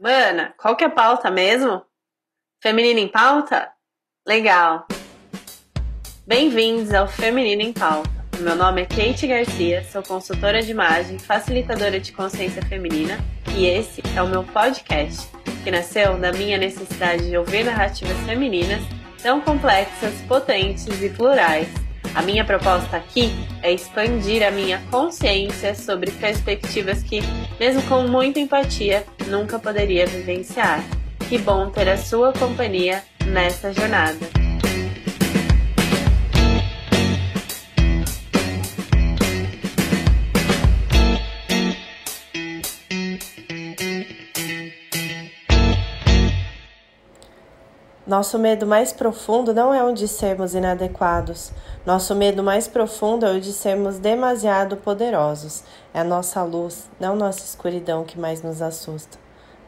Mana, qual que é a pauta mesmo? Feminino em pauta? Legal! Bem-vindos ao Feminino em Pauta. Meu nome é Kate Garcia, sou consultora de imagem, facilitadora de consciência feminina e esse é o meu podcast, que nasceu da minha necessidade de ouvir narrativas femininas tão complexas, potentes e plurais. A minha proposta aqui é expandir a minha consciência sobre perspectivas que, mesmo com muita empatia, nunca poderia vivenciar. Que bom ter a sua companhia nessa jornada. Nosso medo mais profundo não é o de sermos inadequados. Nosso medo mais profundo é o de sermos demasiado poderosos. É a nossa luz, não nossa escuridão que mais nos assusta.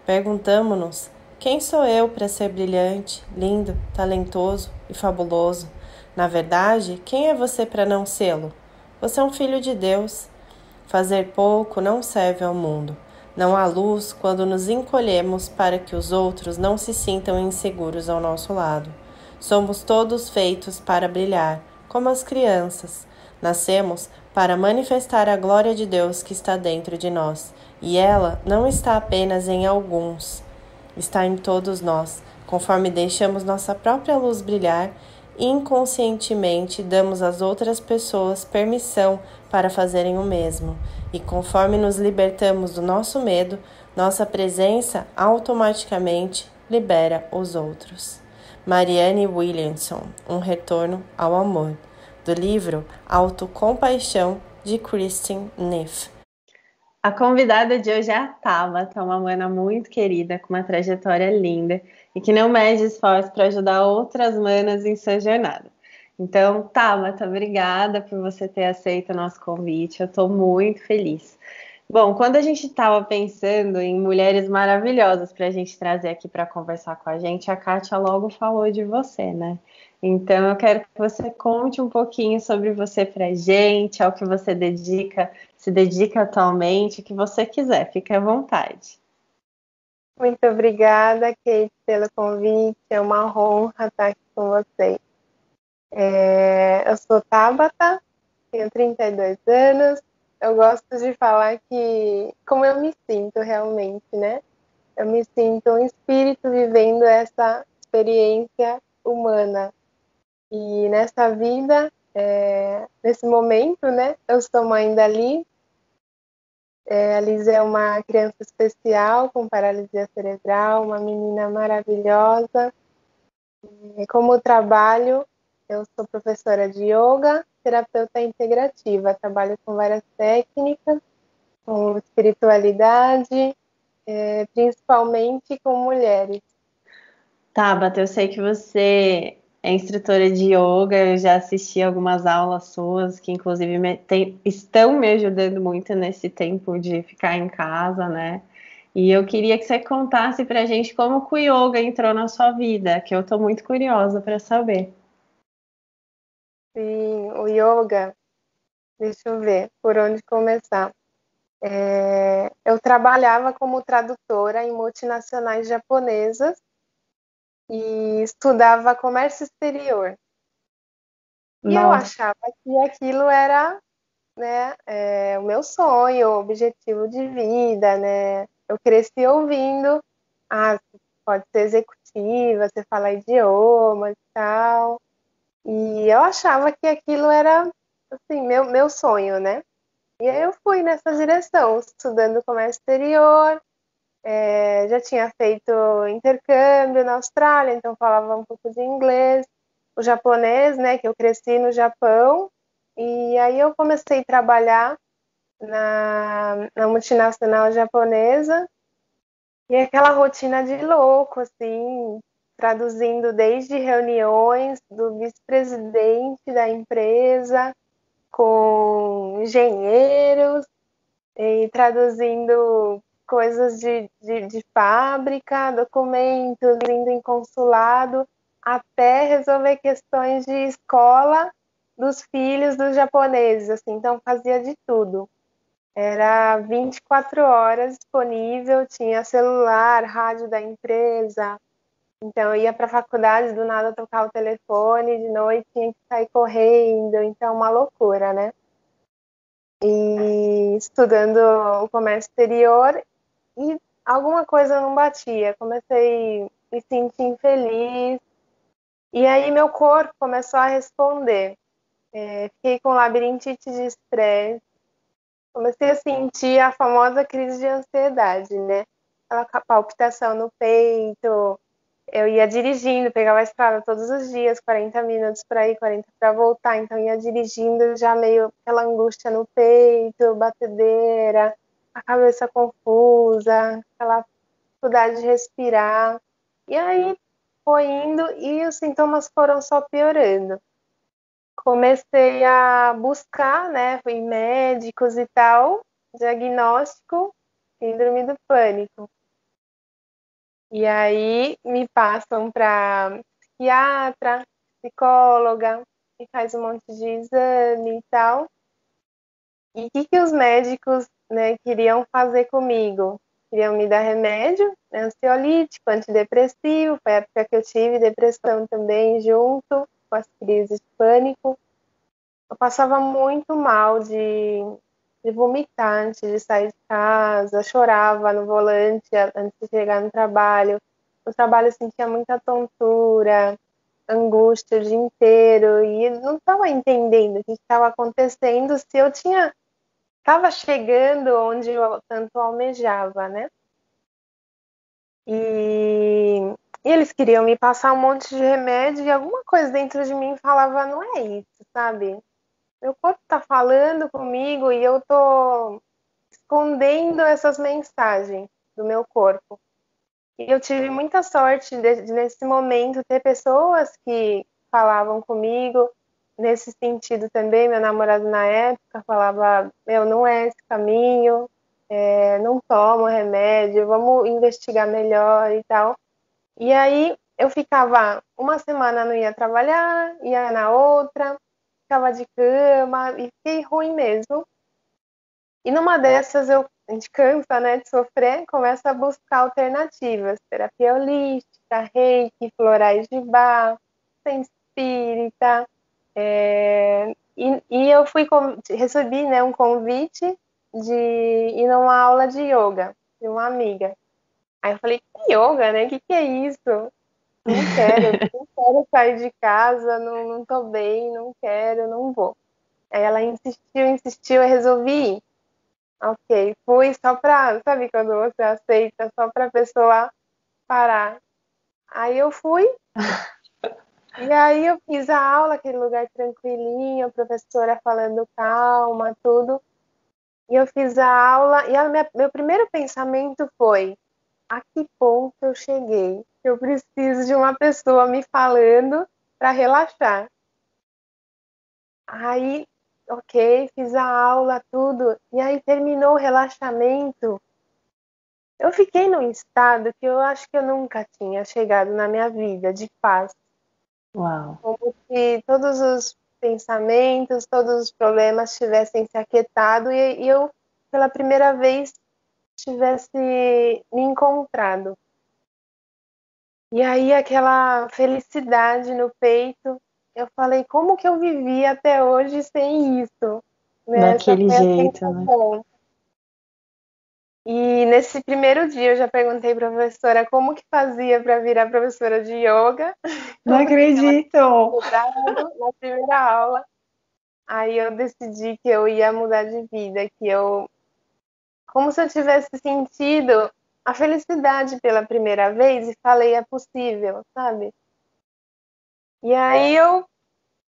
Perguntamos-nos: quem sou eu para ser brilhante, lindo, talentoso e fabuloso? Na verdade, quem é você para não sê-lo? Você é um filho de Deus. Fazer pouco não serve ao mundo. Não há luz quando nos encolhemos para que os outros não se sintam inseguros ao nosso lado. Somos todos feitos para brilhar, como as crianças. Nascemos para manifestar a glória de Deus que está dentro de nós, e ela não está apenas em alguns, está em todos nós. Conforme deixamos nossa própria luz brilhar, inconscientemente damos às outras pessoas permissão para fazerem o mesmo. E conforme nos libertamos do nosso medo, nossa presença automaticamente libera os outros. Marianne Williamson, Um Retorno ao Amor, do livro Autocompaixão, de Christine Neff. A convidada de hoje é a Tabata, uma mana muito querida, com uma trajetória linda e que não mede esforço para ajudar outras manas em sua jornada. Então, Tabata, obrigada por você ter aceito o nosso convite. Eu estou muito feliz. Bom, quando a gente estava pensando em mulheres maravilhosas para a gente trazer aqui para conversar com a gente, a Kátia logo falou de você, né? Então, eu quero que você conte um pouquinho sobre você para a gente, ao que você dedica, se dedica atualmente, o que você quiser, fique à vontade. Muito obrigada, Kate, pelo convite. É uma honra estar aqui com vocês. É, eu sou Tabata, tenho 32 anos. Eu gosto de falar que como eu me sinto realmente, né? Eu me sinto um espírito vivendo essa experiência humana. E nessa vida, é, nesse momento, né? Eu sou mãe da Liz. É, a Liz é uma criança especial com paralisia cerebral, uma menina maravilhosa. E como trabalho, eu sou professora de yoga, terapeuta integrativa, trabalho com várias técnicas, com espiritualidade, é, principalmente com mulheres. Tabata, eu sei que você é instrutora de yoga, eu já assisti algumas aulas suas, que inclusive me, tem, estão me ajudando muito nesse tempo de ficar em casa, né? E eu queria que você contasse pra gente como o yoga entrou na sua vida, que eu tô muito curiosa para saber. Sim, o yoga, deixa eu ver por onde começar. É, eu trabalhava como tradutora em multinacionais japonesas e estudava comércio exterior. E Nossa. eu achava que aquilo era né, é, o meu sonho, o objetivo de vida, né? Eu cresci ouvindo, ah, pode ser executiva, você fala idiomas e tal. E eu achava que aquilo era, assim, meu, meu sonho, né? E aí eu fui nessa direção, estudando comércio exterior, é, já tinha feito intercâmbio na Austrália, então falava um pouco de inglês, o japonês, né, que eu cresci no Japão, e aí eu comecei a trabalhar na, na multinacional japonesa, e aquela rotina de louco, assim, traduzindo desde reuniões do vice-presidente da empresa com engenheiros e traduzindo coisas de, de, de fábrica, documentos, indo em consulado, até resolver questões de escola dos filhos dos japoneses, assim, então fazia de tudo. era 24 horas disponível, tinha celular, rádio da empresa. Então eu ia para a faculdade, do nada tocar o telefone, de noite tinha que sair correndo, então uma loucura, né? E estudando o comércio exterior e alguma coisa não batia. Comecei a me sentir infeliz. E aí meu corpo começou a responder. É, fiquei com labirintite de estresse, comecei a sentir a famosa crise de ansiedade, né? Aquela palpitação no peito. Eu ia dirigindo, pegava a estrada todos os dias, 40 minutos para ir, 40 para voltar, então ia dirigindo já meio aquela angústia no peito, batedeira, a cabeça confusa, aquela dificuldade de respirar. E aí foi indo e os sintomas foram só piorando comecei a buscar, né, fui médicos e tal, diagnóstico, síndrome do pânico. E aí me passam para psiquiatra, psicóloga, e faz um monte de exame e tal. E o que, que os médicos né, queriam fazer comigo? Queriam me dar remédio, né, ansiolítico, antidepressivo, foi a época que eu tive depressão também junto com as crises de pânico. Eu passava muito mal de, de vomitar antes de sair de casa, chorava no volante antes de chegar no trabalho. No trabalho eu sentia muita tontura, angústia o dia inteiro e não estava entendendo o que estava acontecendo, se eu tinha estava chegando onde eu tanto almejava, né? E e eles queriam me passar um monte de remédio e alguma coisa dentro de mim falava, não é isso, sabe? Meu corpo tá falando comigo e eu tô escondendo essas mensagens do meu corpo. E eu tive muita sorte de, de, nesse momento ter pessoas que falavam comigo nesse sentido também. Meu namorado na época falava: Meu, não é esse caminho, é, não tomo remédio, vamos investigar melhor e tal. E aí eu ficava uma semana não ia trabalhar, ia na outra, ficava de cama e fiquei ruim mesmo. E numa dessas eu, a gente cansa né, de sofrer, começa a buscar alternativas, terapia holística, reiki, florais de bar, sem espírita. É, e, e, eu fui recebi né, um convite de ir numa aula de yoga de uma amiga. Aí eu falei, que yoga, né? O que, que é isso? Não quero, não quero sair de casa, não, não tô bem, não quero, não vou. Aí ela insistiu, insistiu, eu resolvi ir. Ok, fui só pra, sabe quando você aceita, só pra pessoa parar. Aí eu fui, e aí eu fiz a aula, aquele lugar tranquilinho, a professora falando calma, tudo. E eu fiz a aula, e a minha, meu primeiro pensamento foi: a que ponto eu cheguei? Eu preciso de uma pessoa me falando para relaxar. Aí, ok, fiz a aula, tudo, e aí terminou o relaxamento. Eu fiquei num estado que eu acho que eu nunca tinha chegado na minha vida, de paz. Uau. Como se todos os pensamentos, todos os problemas tivessem se aquietado e, e eu, pela primeira vez, tivesse me encontrado. E aí aquela felicidade no peito, eu falei, como que eu vivi até hoje sem isso? Né? Daquele jeito, né? E nesse primeiro dia eu já perguntei para a professora como que fazia para virar professora de yoga. Não acredito! Na primeira aula. Aí eu decidi que eu ia mudar de vida, que eu como se eu tivesse sentido a felicidade pela primeira vez e falei é possível, sabe? E aí eu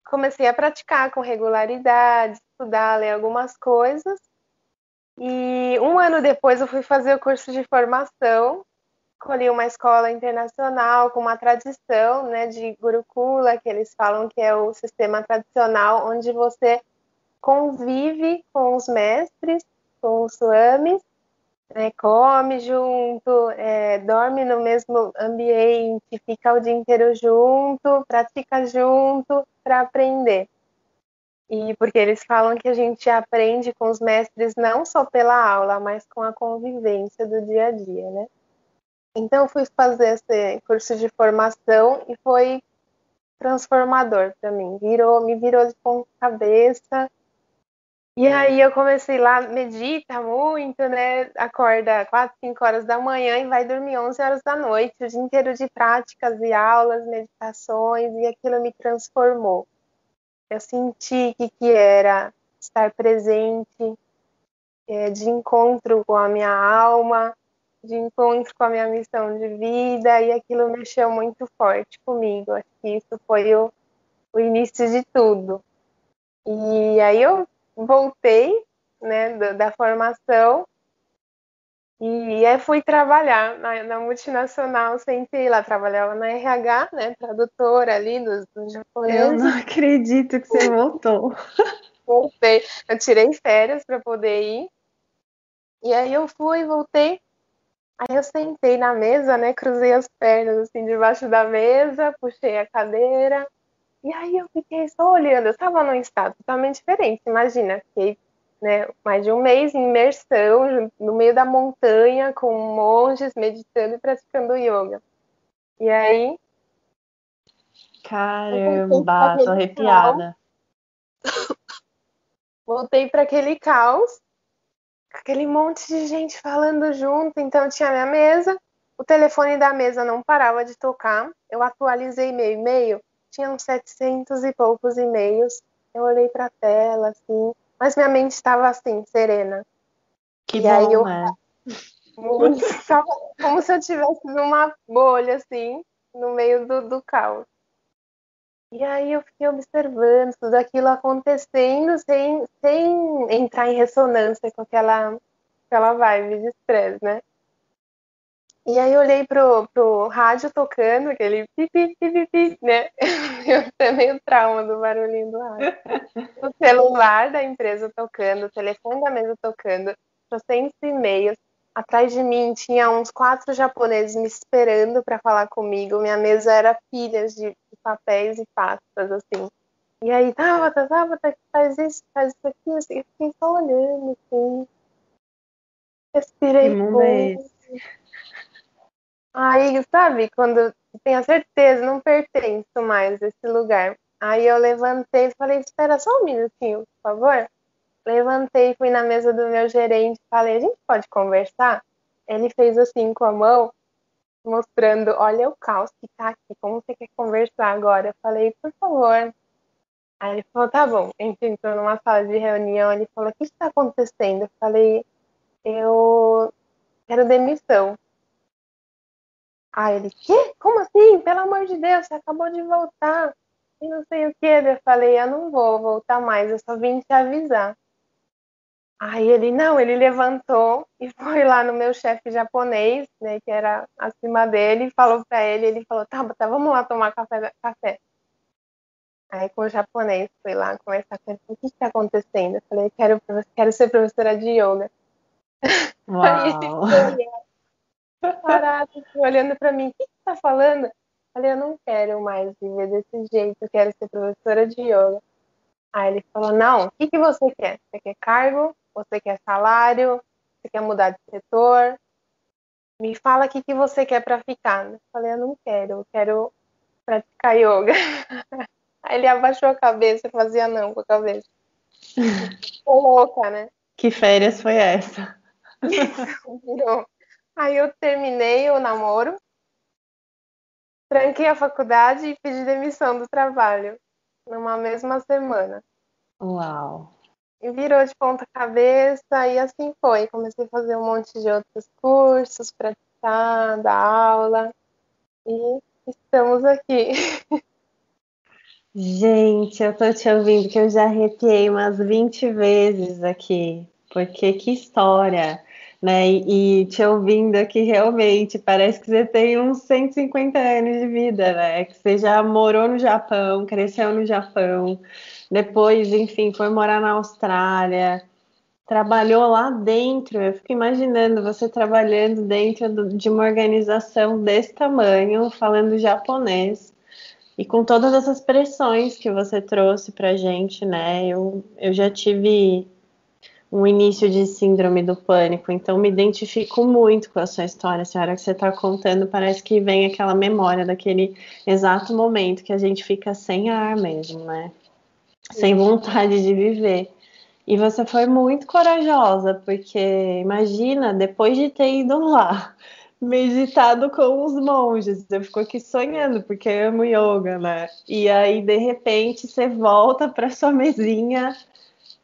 comecei a praticar com regularidade, estudar, ler algumas coisas. E um ano depois eu fui fazer o curso de formação, escolhi uma escola internacional com uma tradição, né, de Gurukula, que eles falam que é o sistema tradicional onde você convive com os mestres com os swamis, né, come junto, é, dorme no mesmo ambiente, fica o dia inteiro junto, pratica junto para aprender. E porque eles falam que a gente aprende com os mestres não só pela aula, mas com a convivência do dia a dia, né? Então eu fui fazer esse curso de formação e foi transformador para mim. Virou, me virou de ponta cabeça. E aí eu comecei lá, medita muito, né? Acorda 4, 5 horas da manhã e vai dormir 11 horas da noite, o dia inteiro de práticas e aulas, meditações, e aquilo me transformou. Eu senti que, que era estar presente, é, de encontro com a minha alma, de encontro com a minha missão de vida, e aquilo mexeu muito forte comigo. Acho que isso foi o, o início de tudo. E aí eu voltei né, da, da formação e aí fui trabalhar na, na, multinacional, sentei lá, trabalhava na RH, né, tradutora ali dos, dos japoneses. Eu não acredito que você voltou. Voltei, eu tirei férias para poder ir. E aí eu fui, voltei. Aí eu sentei na mesa, né, cruzei as pernas assim debaixo da mesa, puxei a cadeira. E aí eu fiquei só olhando, eu estava num estado totalmente diferente, imagina, fiquei né, mais de um mês em imersão no meio da montanha com monges meditando e praticando yoga. E aí. Caramba, tô arrepiada. Voltei para aquele caos, aquele monte de gente falando junto. Então tinha minha mesa, o telefone da mesa não parava de tocar. Eu atualizei meu e-mail, tinha uns 700 e poucos e-mails. Eu olhei para a tela, assim, mas minha mente estava assim, serena. Que e bom, aí eu, né? como se eu estivesse numa bolha, assim, no meio do, do caos. E aí eu fiquei observando tudo aquilo acontecendo sem, sem entrar em ressonância com aquela, aquela vibe de estresse, né? E aí eu olhei pro, pro rádio tocando, aquele pipi, pipi, pipi, né? Eu tenho meio trauma do barulhinho do rádio. O celular da empresa tocando, o telefone da mesa tocando, trocentos e-mails. Atrás de mim tinha uns quatro japoneses me esperando para falar comigo. Minha mesa era pilhas de, de papéis e pastas, assim. E aí, Tabata, Tabata, faz isso, faz isso aqui. Assim, eu fiquei só olhando, assim. Respirei. Que mundo é esse? Aí, sabe, quando tenho a certeza, não pertenço mais a esse lugar. Aí eu levantei e falei, espera só um minutinho, por favor. Levantei, fui na mesa do meu gerente, falei, a gente pode conversar? Ele fez assim com a mão, mostrando, olha o caos que tá aqui, como você quer conversar agora? Eu falei, por favor. Aí ele falou, tá bom. A gente entrou numa sala de reunião, ele falou, o que está acontecendo? Eu falei, eu quero demissão. Aí ele, quê? Como assim? Pelo amor de Deus, você acabou de voltar. E não sei o que. Eu falei, eu não vou voltar mais, eu só vim te avisar. Aí ele, não, ele levantou e foi lá no meu chefe japonês, né, que era acima dele, e falou para ele, ele falou, tá, tá, vamos lá tomar café. café. Aí com o japonês fui lá conversar com ele, o que está acontecendo? Eu falei, quero, quero ser professora de yoga. Uau. Aí ele parado, assim, olhando para mim, o que você tá falando? Falei, eu não quero mais viver desse jeito, eu quero ser professora de yoga. Aí ele falou, não, o que, que você quer? Você quer cargo? Você quer salário? Você quer mudar de setor? Me fala o que, que você quer para ficar. Eu falei, eu não quero, eu quero praticar yoga. Aí ele abaixou a cabeça e fazia não com a cabeça. Ficou louca, né? Que férias foi essa? Virou. Aí eu terminei o namoro, tranquei a faculdade e pedi demissão do trabalho numa mesma semana. Uau! E virou de ponta cabeça e assim foi. Comecei a fazer um monte de outros cursos, praticar, dar aula e estamos aqui. Gente, eu tô te ouvindo que eu já arrepiei umas 20 vezes aqui, porque que história! Né? E, te ouvindo aqui, realmente, parece que você tem uns 150 anos de vida, né? Que você já morou no Japão, cresceu no Japão, depois, enfim, foi morar na Austrália, trabalhou lá dentro. Eu fico imaginando você trabalhando dentro de uma organização desse tamanho, falando japonês. E com todas essas pressões que você trouxe pra gente, né? Eu, eu já tive um início de síndrome do pânico, então me identifico muito com a sua história, a senhora que você está contando, parece que vem aquela memória daquele exato momento que a gente fica sem ar mesmo, né? Sem vontade de viver. E você foi muito corajosa, porque imagina, depois de ter ido lá, meditado com os monges, eu fico aqui sonhando, porque eu amo yoga, né? E aí, de repente, você volta para sua mesinha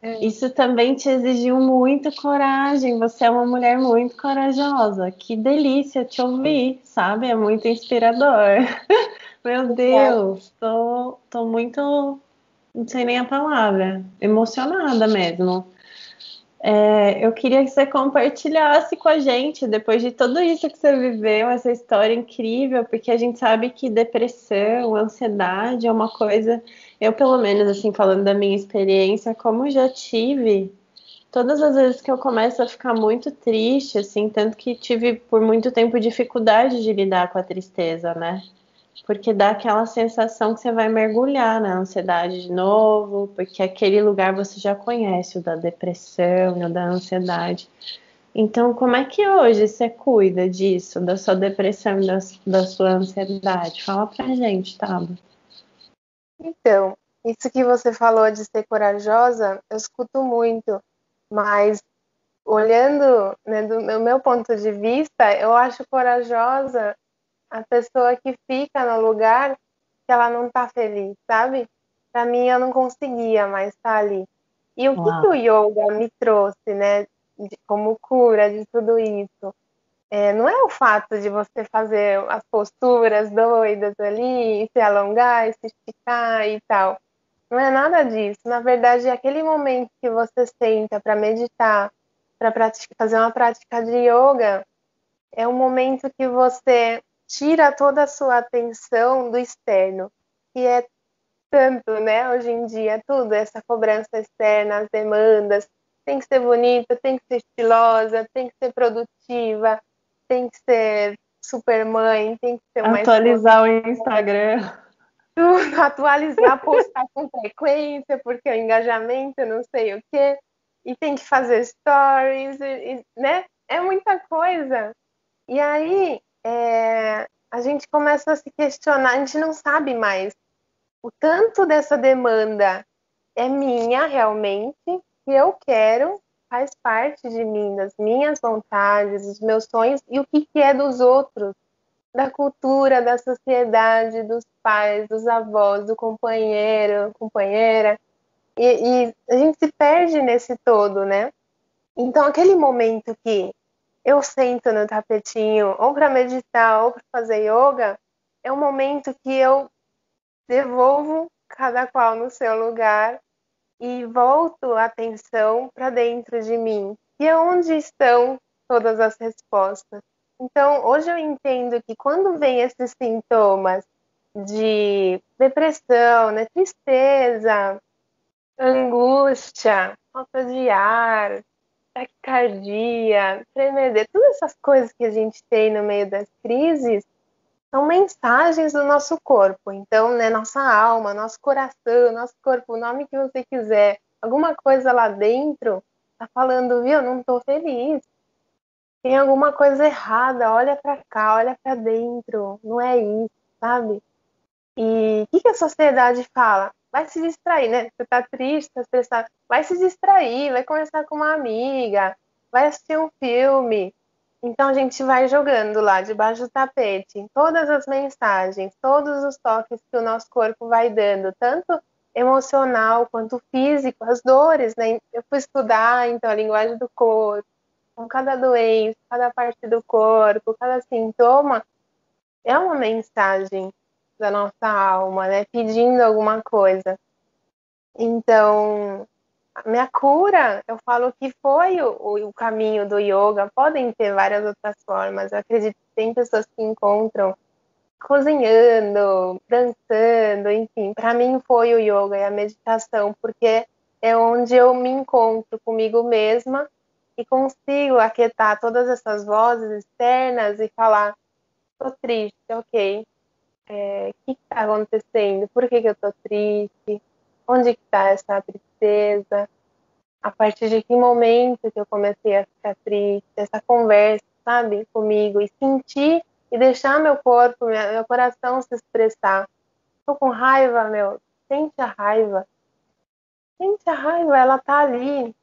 é. Isso também te exigiu muita coragem. Você é uma mulher muito corajosa. Que delícia te ouvir, sabe? É muito inspirador. Meu Deus, tô, tô muito. Não sei nem a palavra. Emocionada mesmo. É, eu queria que você compartilhasse com a gente, depois de tudo isso que você viveu, essa história incrível, porque a gente sabe que depressão, ansiedade é uma coisa eu, pelo menos, assim, falando da minha experiência, como já tive, todas as vezes que eu começo a ficar muito triste, assim, tanto que tive por muito tempo dificuldade de lidar com a tristeza, né? Porque dá aquela sensação que você vai mergulhar na ansiedade de novo, porque aquele lugar você já conhece, o da depressão, o da ansiedade. Então, como é que hoje você cuida disso, da sua depressão da, da sua ansiedade? Fala pra gente, Taba. Então, isso que você falou de ser corajosa, eu escuto muito, mas olhando né, do meu ponto de vista, eu acho corajosa a pessoa que fica no lugar que ela não está feliz, sabe? Para mim, eu não conseguia mais estar tá ali. E o que, que, o yoga me trouxe, né, de, como cura de tudo isso? É, não é o fato de você fazer as posturas doidas ali, se alongar, se esticar e tal. Não é nada disso. Na verdade, é aquele momento que você senta para meditar, para fazer uma prática de yoga, é um momento que você tira toda a sua atenção do externo, que é tanto, né? Hoje em dia, tudo, essa cobrança externa, as demandas, tem que ser bonita, tem que ser estilosa, tem que ser produtiva, tem que ser super mãe, tem que ser uma Atualizar esposa. o Instagram. Tudo, atualizar, postar com frequência, porque o engajamento, não sei o quê. E tem que fazer stories, e, né? É muita coisa. E aí, é, a gente começa a se questionar, a gente não sabe mais o tanto dessa demanda é minha realmente, que eu quero, faz parte de mim, das minhas vontades, dos meus sonhos e o que, que é dos outros, da cultura, da sociedade, dos pais, dos avós, do companheiro, companheira. E, e a gente se perde nesse todo, né? Então, aquele momento que eu sento no tapetinho, ou para meditar, ou para fazer yoga, é um momento que eu devolvo cada qual no seu lugar e volto a atenção para dentro de mim. E onde estão todas as respostas. Então, hoje eu entendo que quando vem esses sintomas de depressão, né, tristeza, angústia, falta de ar, taquicardia, tremedeira, todas essas coisas que a gente tem no meio das crises, são mensagens do nosso corpo. Então, né, nossa alma, nosso coração, nosso corpo, o nome que você quiser, alguma coisa lá dentro tá falando, viu? Não tô feliz. Tem alguma coisa errada, olha para cá, olha para dentro. Não é isso, sabe? E o que, que a sociedade fala? Vai se distrair, né? Você tá triste, tá. Vai se distrair, vai conversar com uma amiga, vai assistir um filme, então a gente vai jogando lá debaixo do tapete todas as mensagens, todos os toques que o nosso corpo vai dando, tanto emocional quanto físico, as dores, né? Eu fui estudar então a linguagem do corpo, com cada doença, cada parte do corpo, cada sintoma é uma mensagem da nossa alma, né? Pedindo alguma coisa. Então, a minha cura, eu falo que foi o, o, caminho do yoga. Podem ter várias outras formas. Eu acredito que tem pessoas que encontram cozinhando, dançando, enfim. Para mim foi o yoga e a meditação, porque é onde eu me encontro comigo mesma e consigo aquietar todas essas vozes externas e falar: tô triste, ok. é, o que está acontecendo, por que, que eu estou triste, onde está essa tristeza, a partir de que momento que eu comecei a ficar triste, essa conversa, sabe, comigo, e sentir e deixar meu corpo, meu coração se expressar. Estou com raiva, meu, sente a raiva. Sente a raiva, ela tá ali.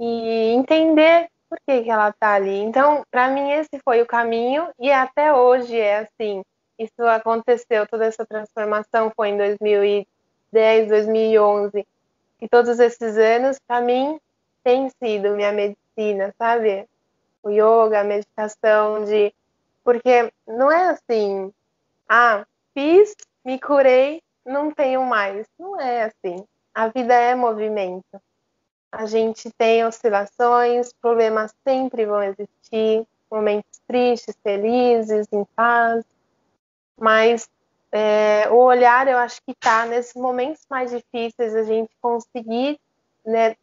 E entender por que, que ela tá ali. Então, para mim, esse foi o caminho, e até hoje é assim. Isso aconteceu, toda essa transformação foi em 2010, 2011. E todos esses anos, para mim, tem sido minha medicina, sabe? O yoga, a meditação, de. Porque não é assim, ah, fiz, me curei, não tenho mais. Não é assim. A vida é movimento. A gente tem oscilações, problemas sempre vão existir, momentos tristes, felizes, em paz, mas é, o olhar eu acho que está nesses momentos mais difíceis a gente conseguir né,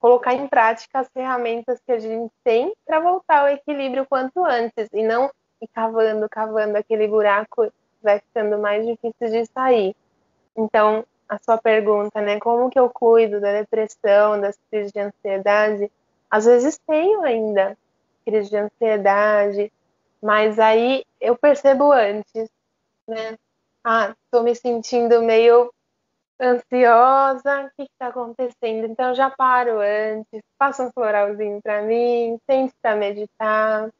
colocar em prática as ferramentas que a gente tem para voltar ao equilíbrio quanto antes e não ir cavando, cavando aquele buraco vai ficando mais difícil de sair. Então, a sua pergunta, né? Como que eu cuido da depressão, das crises de ansiedade? Às vezes tenho ainda crise de ansiedade, mas aí eu percebo antes, né? Ah, me sentindo meio ansiosa, o que está acontecendo? Então já paro antes, faço um floralzinho para mim, tento para meditar.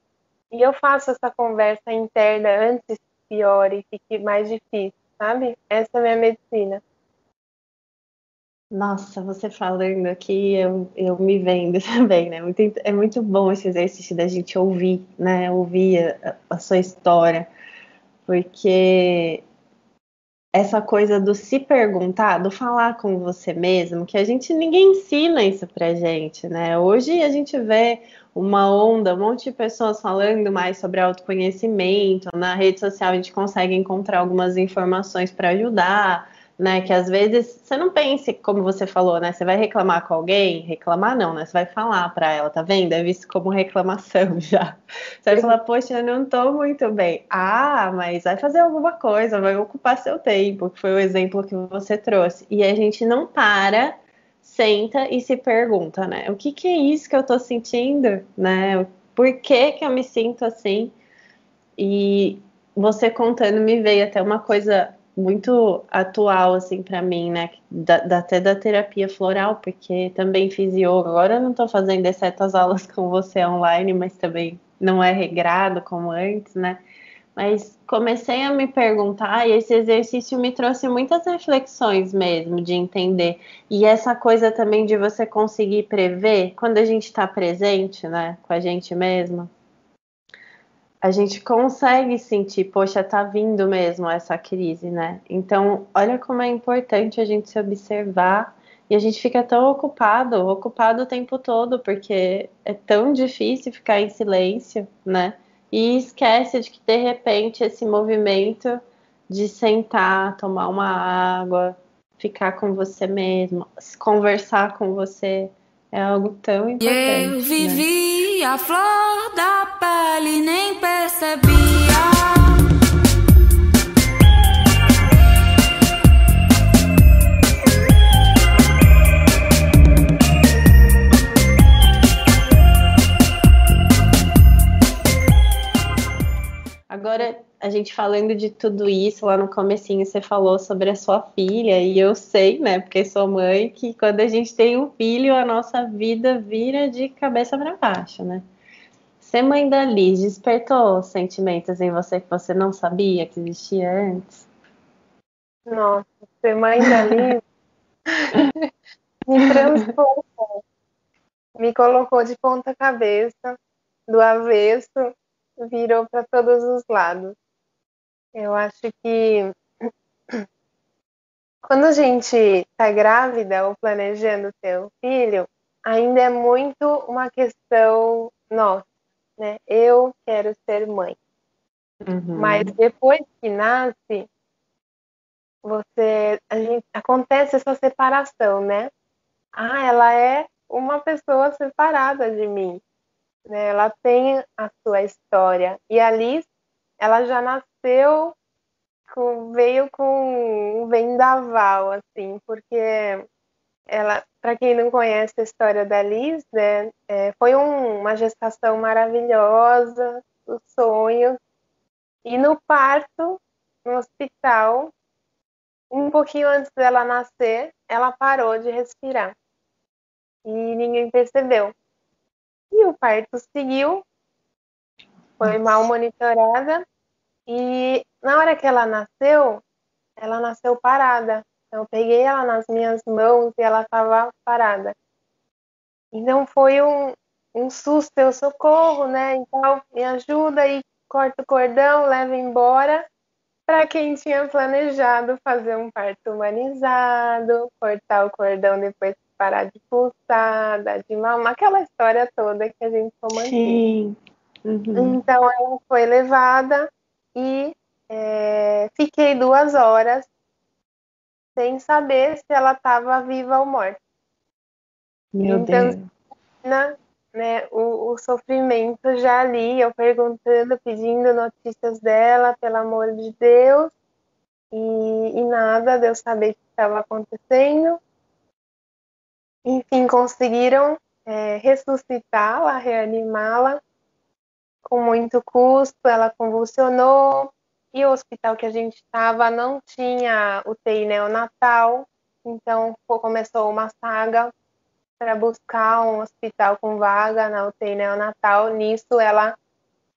E eu faço essa conversa interna antes que piore, fique mais difícil, sabe? Essa é a minha medicina. Nossa, você falando aqui, eu, eu me vendo também, né? Muito, é muito bom esse exercício da gente ouvir, né? Ouvir a, a sua história, porque essa coisa do se perguntar, do falar com você mesmo, que a gente ninguém ensina isso pra gente, né? Hoje a gente vê uma onda, um monte de pessoas falando mais sobre autoconhecimento, na rede social a gente consegue encontrar algumas informações para ajudar né? Que às vezes você não pense, como você falou, né? Você vai reclamar com alguém, reclamar não, né? Você vai falar para ela, tá vendo? É visto como reclamação já. Você vai falar, poxa, eu não tô muito bem. Ah, mas vai fazer alguma coisa, vai ocupar seu tempo, que foi o exemplo que você trouxe. E a gente não para, senta e se pergunta, né? O que, que é isso que eu tô sentindo, né? Por que, que eu me sinto assim? E você contando me veio até uma coisa muito atual, assim, para mim, né? Da, da, até da terapia floral, porque também fiz yoga. Agora eu não estou fazendo exceto aulas com você online, mas também não é regrado como antes, né? Mas comecei a me perguntar e esse exercício me trouxe muitas reflexões mesmo de entender. E essa coisa também de você conseguir prever quando a gente está presente, né, com a gente mesma a gente consegue sentir, poxa, tá vindo mesmo essa crise, né? Então, olha como é importante a gente se observar e a gente fica tão ocupado, ocupado o tempo todo, porque é tão difícil ficar em silêncio, né? E esquece de que de repente esse movimento de sentar, tomar uma água, ficar com você mesmo, conversar com você, é algo tão importante. E eu né? vivi né? a flor da pele, nem percebia. Agora, a gente falando de tudo isso, lá no comecinho você falou sobre a sua filha, e eu sei, né, porque sou mãe, que quando a gente tem um filho, a nossa vida vira de cabeça para baixo, né? Ser mãe da Liz despertou sentimentos em você que você não sabia que existia antes? Nossa, ser mãe da Liz me transformou, me colocou de ponta cabeça, do avesso, virou para todos os lados. Eu acho que quando a gente está grávida ou planejando ter um filho, ainda é muito uma questão nossa, né? Eu quero ser mãe. Uhum. Mas depois que nasce, você, a gente, acontece essa separação, né? Ah, ela é uma pessoa separada de mim, né? Ela tem a sua história. E a Liz, ela já nasceu nasceu médico veio com um vendaval, assim, porque ela, para quem não conhece a história da Liz, né, é, foi um, uma gestação maravilhosa, o sonho. E no parto, no hospital, um pouquinho antes dela nascer, ela parou de respirar. E ninguém percebeu. E o parto seguiu, foi mal monitorada. E na hora que ela nasceu, ela nasceu parada. Então, eu peguei ela nas minhas mãos e ela estava parada. Então, foi um, um susto, eu socorro, né? Então, me ajuda e corta o cordão, leva embora. Para quem tinha planejado fazer um parto humanizado, cortar o cordão depois parar de pulsar, dar de mamar, aquela história toda que a gente romantiza. Sim. Uhum. Então, ela foi levada e é, fiquei duas horas sem saber se ela estava viva ou morta. Meu então, Deus. Na, né, o, o, sofrimento já ali, eu perguntando, pedindo notícias dela, pelo amor de Deus, e, e nada, Deus saber o que estava acontecendo. Enfim, conseguiram é, ressuscitá-la, reanimá-la com muito custo, ela convulsionou, e o hospital que a gente estava não tinha UTI neonatal, então começou uma saga para buscar um hospital com vaga na UTI neonatal. Nisso ela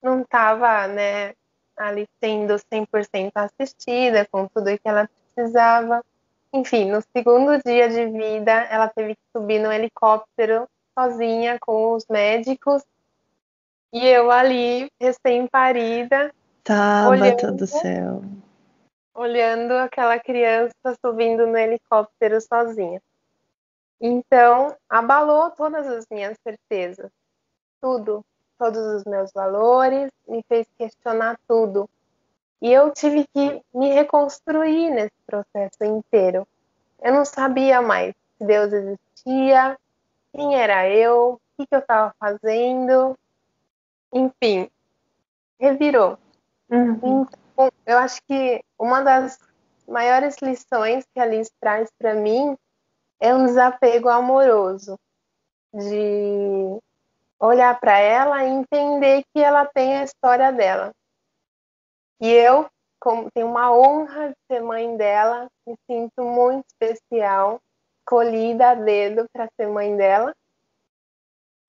não estava né, ali sendo 100% assistida com tudo que ela precisava. Enfim, no segundo dia de vida, ela teve que subir no helicóptero sozinha com os médicos. E eu ali, recém-parida, Tabata do céu. Olhando aquela criança subindo no helicóptero sozinha. Então, abalou todas as minhas certezas. Tudo. Todos os meus valores, me fez questionar tudo. E eu tive que me reconstruir nesse processo inteiro. Eu não sabia mais se Deus existia, quem era eu, o que, que eu estava fazendo. Enfim, revirou. Uhum. Então, eu acho que uma das maiores lições que a Liz traz para mim é um desapego amoroso, de olhar para ela e entender que ela tem a história dela. E eu, como tenho uma honra de ser mãe dela, me sinto muito especial, colhida a dedo para ser mãe dela,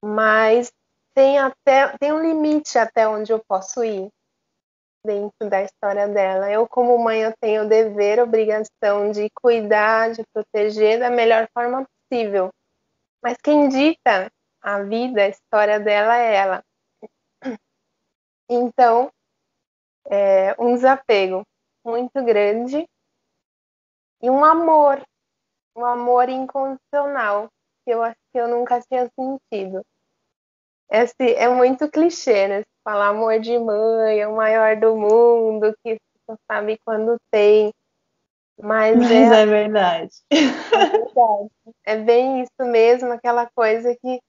mas tem até tem um limite até onde eu posso ir dentro da história dela. Eu, como mãe, eu tenho o dever, a obrigação de cuidar, de proteger da melhor forma possível. Mas quem dita a vida, a história dela é ela. Então, é um desapego muito grande e um amor, um amor incondicional que eu acho que eu nunca tinha sentido. Esse é muito clichê, né? falar amor de mãe, é o maior do mundo, que você sabe quando tem. Mas, Mas é, é, verdade. é verdade. É bem isso mesmo, aquela coisa que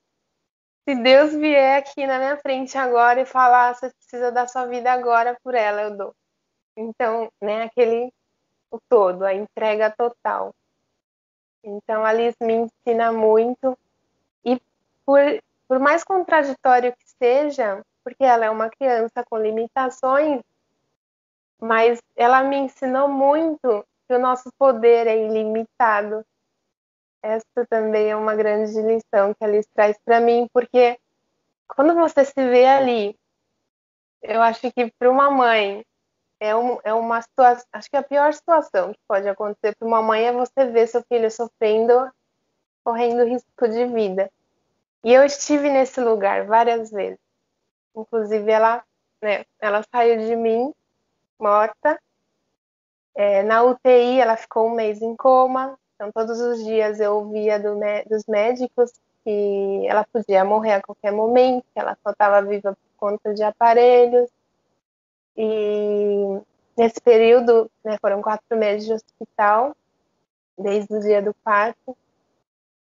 se Deus vier aqui na minha frente agora e falar, você precisa dar sua vida agora por ela, eu dou. Então, né, aquele o todo, a entrega total. Então, a Liz me ensina muito e por, por mais contraditório que seja, porque ela é uma criança com limitações, mas ela me ensinou muito que o nosso poder é ilimitado. Essa também é uma grande lição que Alice traz para mim, porque quando você se vê ali, eu acho que para uma mãe é, um, é uma situação, acho que a pior situação que pode acontecer para uma mãe é você ver seu filho sofrendo, correndo risco de vida. E eu estive nesse lugar várias vezes. Inclusive, ela, né, ela saiu de mim morta. É, na UTI, ela ficou um mês em coma. Então, todos os dias eu ouvia do, dos médicos que ela podia morrer a qualquer momento, que ela só estava viva por conta de aparelhos. E nesse período, né, foram quatro meses de hospital, desde o dia do parto.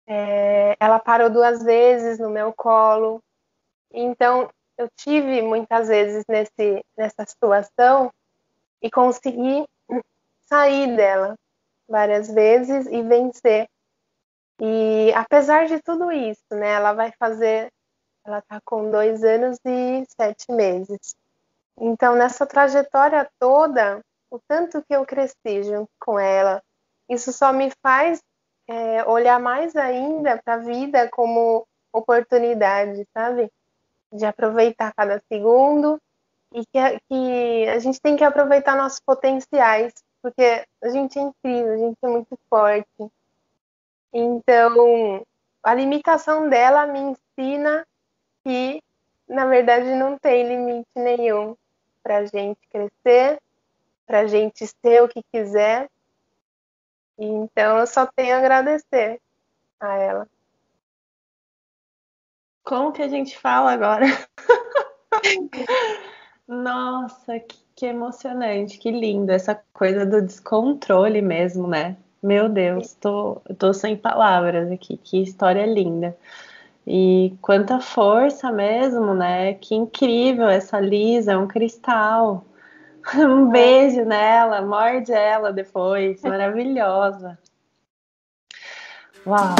É, ela parou duas vezes no meu colo. Então, eu tive muitas vezes nesse, nessa situação e consegui sair dela várias vezes e vencer. E apesar de tudo isso, né, ela vai fazer, ela está com dois anos e sete meses. Então, nessa trajetória toda, o tanto que eu cresci junto com ela, isso só me faz é, olhar mais ainda para a vida como oportunidade, sabe? De aproveitar cada segundo e que, que a gente tem que aproveitar nossos potenciais, porque a gente é incrível, a gente é muito forte. Então, a limitação dela me ensina que, na verdade, não tem limite nenhum para a gente crescer, para a gente ser o que quiser. Então, eu só tenho a agradecer a ela. Como que a gente fala agora? Nossa, que, que, emocionante, que lindo essa coisa do descontrole mesmo, né? Meu Deus, tô, tô sem palavras aqui, que história linda. E quanta força mesmo, né? Que incrível essa Lisa, é um cristal. Um beijo nela, morde ela depois, maravilhosa. Uau!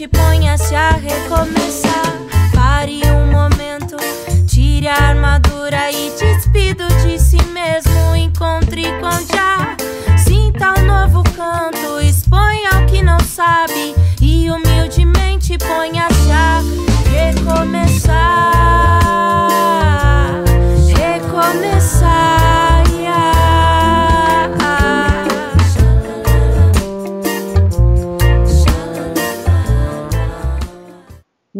Humildemente ponha-se a recomeçar. Pare um momento, tire a armadura e despido de si mesmo. Encontre com já. Sinta um novo canto, exponha o que não sabe e humildemente ponha-se a recomeçar.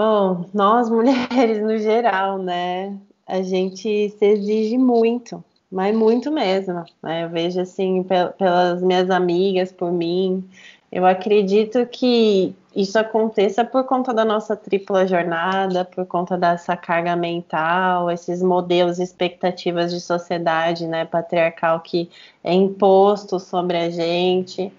Bom, nós mulheres no geral, né? A gente se exige muito, mas muito mesmo. Né? Eu vejo assim pelas minhas amigas, por mim. Eu acredito que isso aconteça por conta da nossa tripla jornada, por conta dessa carga mental, esses modelos, expectativas de sociedade, né, patriarcal que é imposto sobre a gente.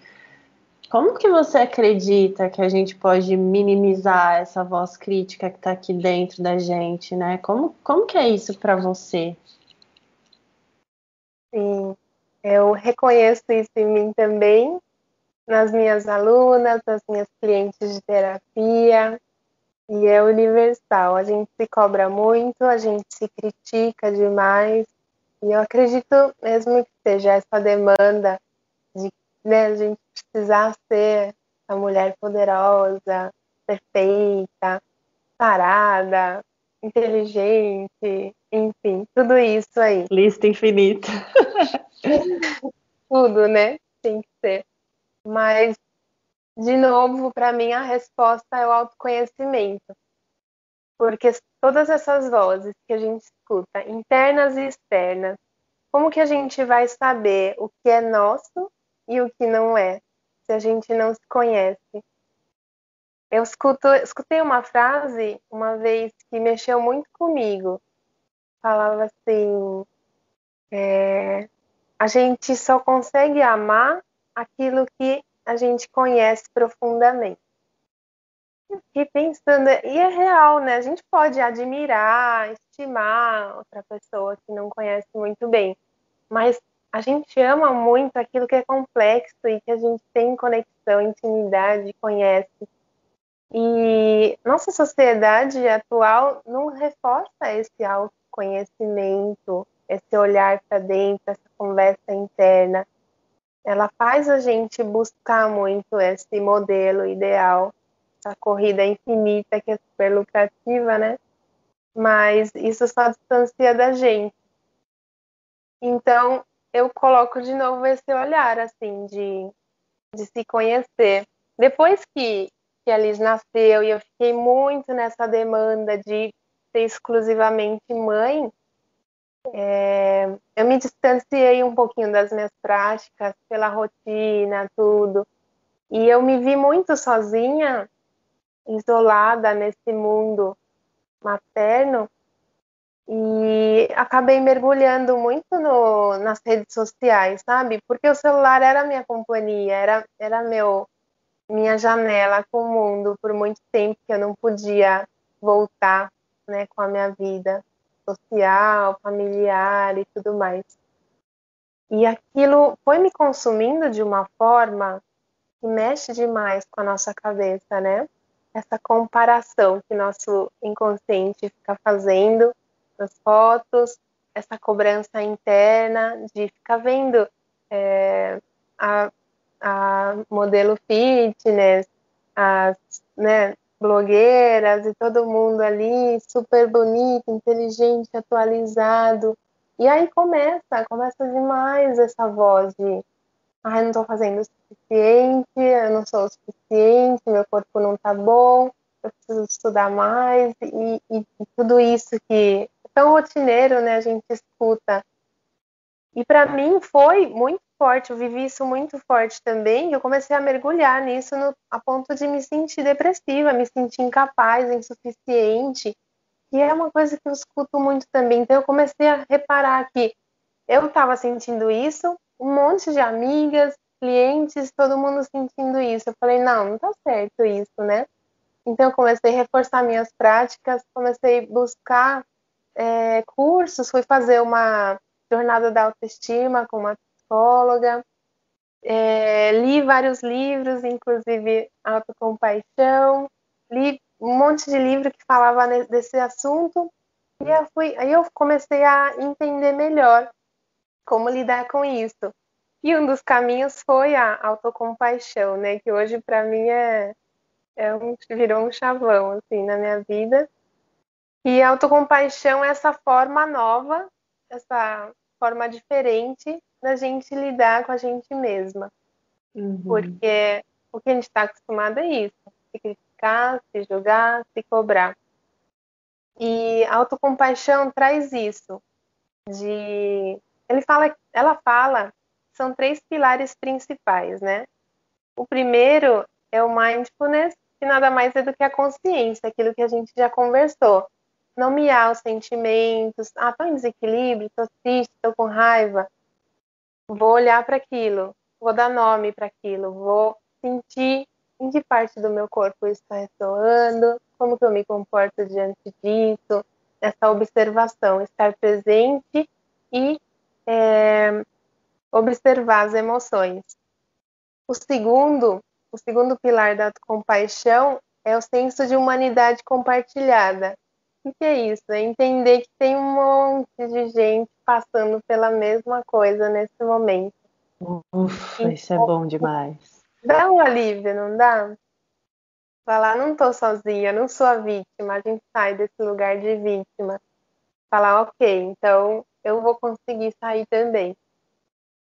Como que você acredita que a gente pode minimizar essa voz crítica que está aqui dentro da gente, né? Como, como que é isso para você? Sim, eu reconheço isso em mim também, nas minhas alunas, nas minhas clientes de terapia, e é universal. A gente se cobra muito, a gente se critica demais, e eu acredito mesmo que seja essa demanda de né, a gente precisar ser a mulher poderosa, perfeita, parada, inteligente, enfim, tudo isso aí. Lista infinita. tudo, né? Tem que ser. Mas, de novo, para mim a resposta é o autoconhecimento. Porque todas essas vozes que a gente escuta, internas e externas, como que a gente vai saber o que é nosso e o que não é, se a gente não se conhece. Eu escuto, escutei uma frase uma vez que mexeu muito comigo. Falava assim: é, a gente só consegue amar aquilo que a gente conhece profundamente. Eu fiquei pensando, e é real, né? A gente pode admirar, estimar outra pessoa que não conhece muito bem, mas a gente ama muito aquilo que é complexo e que a gente tem conexão, intimidade, conhece. E nossa sociedade atual não reforça esse autoconhecimento, esse olhar para dentro, essa conversa interna. Ela faz a gente buscar muito esse modelo ideal, essa corrida infinita que é super lucrativa, né? Mas isso só distancia da gente. Então, eu coloco de novo esse olhar, assim, de, de se conhecer. Depois que, que a Liz nasceu e eu fiquei muito nessa demanda de ser exclusivamente mãe, é, eu me distanciei um pouquinho das minhas práticas pela rotina, tudo. E eu me vi muito sozinha, isolada nesse mundo materno e acabei mergulhando muito no, nas redes sociais, sabe? Porque o celular era minha companhia, era, era meu minha janela com o mundo por muito tempo que eu não podia voltar, né, com a minha vida social, familiar e tudo mais. E aquilo foi me consumindo de uma forma que mexe demais com a nossa cabeça, né? Essa comparação que nosso inconsciente fica fazendo nas fotos, essa cobrança interna de ficar vendo é, a, a modelo fitness, as né, blogueiras e todo mundo ali super bonito, inteligente, atualizado. E aí começa, começa demais essa voz de ah, não estou fazendo o suficiente, eu não sou o suficiente, meu corpo não tá bom, eu preciso estudar mais, e, e, e tudo isso que tão rotineiro, né? A gente escuta. E para mim foi muito forte, eu vivi isso muito forte também. Eu comecei a mergulhar nisso no, a ponto de me sentir depressiva, me sentir incapaz, insuficiente. E é uma coisa que eu escuto muito também. Então eu comecei a reparar que eu estava sentindo isso, um monte de amigas, clientes, todo mundo sentindo isso. Eu falei, não, não tá certo isso, né? Então eu comecei a reforçar minhas práticas, comecei a buscar é, cursos, fui fazer uma jornada da autoestima com uma psicóloga, é, li vários livros, inclusive Autocompaixão, li um monte de livro que falava desse assunto, e eu fui, aí eu comecei a entender melhor como lidar com isso. E um dos caminhos foi a autocompaixão, né? Que hoje para mim é, é um, virou um chavão assim na minha vida. E autocompaixão é essa forma nova, essa forma diferente da gente lidar com a gente mesma. Uhum. Porque o que a gente está acostumado é isso: se criticar, se julgar, se cobrar. E a autocompaixão traz isso. De ele fala, ela fala, são três pilares principais, né? O primeiro é o mindfulness, que nada mais é do que a consciência, aquilo que a gente já conversou nomear os sentimentos. Ah, estou em desequilíbrio, estou triste, estou com raiva. Vou olhar para aquilo, vou dar nome para aquilo, vou sentir em que parte do meu corpo está ressoando, como que eu me comporto diante disso, essa observação, estar presente e é, observar as emoções. O segundo, o segundo pilar da compaixão é o senso de humanidade compartilhada. O que é isso? É entender que tem um monte de gente passando pela mesma coisa nesse momento. Ufa, então, isso é bom demais. Dá um alívio, não dá? Falar, não tô sozinha, não sou a vítima, a gente sai desse lugar de vítima. Falar, ok, então eu vou conseguir sair também.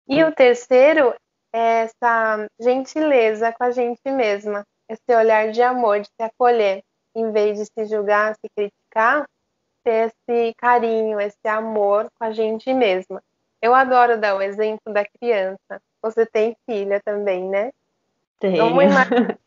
E o terceiro é essa gentileza com a gente mesma, esse olhar de amor, de se acolher, em vez de se julgar, se criticar ter esse carinho, esse amor com a gente mesma. Eu adoro dar o exemplo da criança. Você tem filha também, né? Tenho.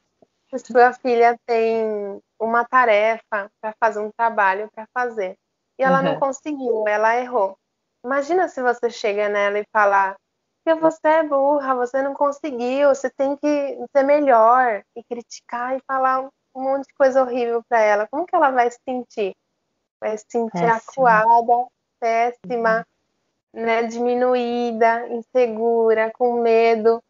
que sua filha tem uma tarefa para fazer um trabalho para fazer e ela uhum. não conseguiu, ela errou. Imagina se você chega nela e falar que você é burra, você não conseguiu, você tem que ser melhor e criticar e falar um monte de coisa horrível para ela. Como que ela vai se sentir? vai se sentir péssima. acuada, péssima, uhum. né, diminuída, insegura, com medo.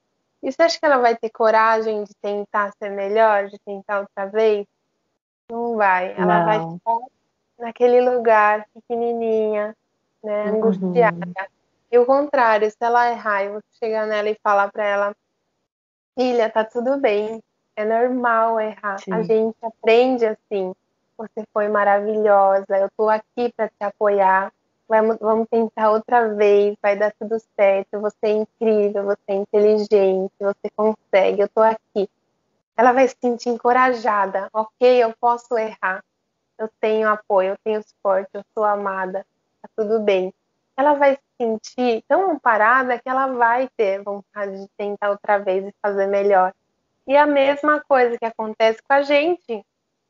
E você acha que ela vai ter coragem de tentar ser melhor, de tentar outra vez? Não vai. Ela Não. vai ficar naquele lugar pequenininha, né, uhum. angustiada. E o contrário, se ela errar e você chegar nela e falar para ela, filha, tá tudo bem, é normal errar. Sim. A gente aprende assim. Você foi maravilhosa. Eu estou aqui para te apoiar. Vamos, vamos tentar outra vez. Vai dar tudo certo. Você é incrível. Você é inteligente. Você consegue. Eu estou aqui. Ela vai se sentir encorajada. Ok, eu posso errar. Eu tenho apoio. Eu tenho suporte. Eu sou amada. Tá tudo bem. ela vai se sentir tão amparada que ela vai ter vontade de tentar outra vez e fazer melhor. E a mesma coisa que acontece com a gente,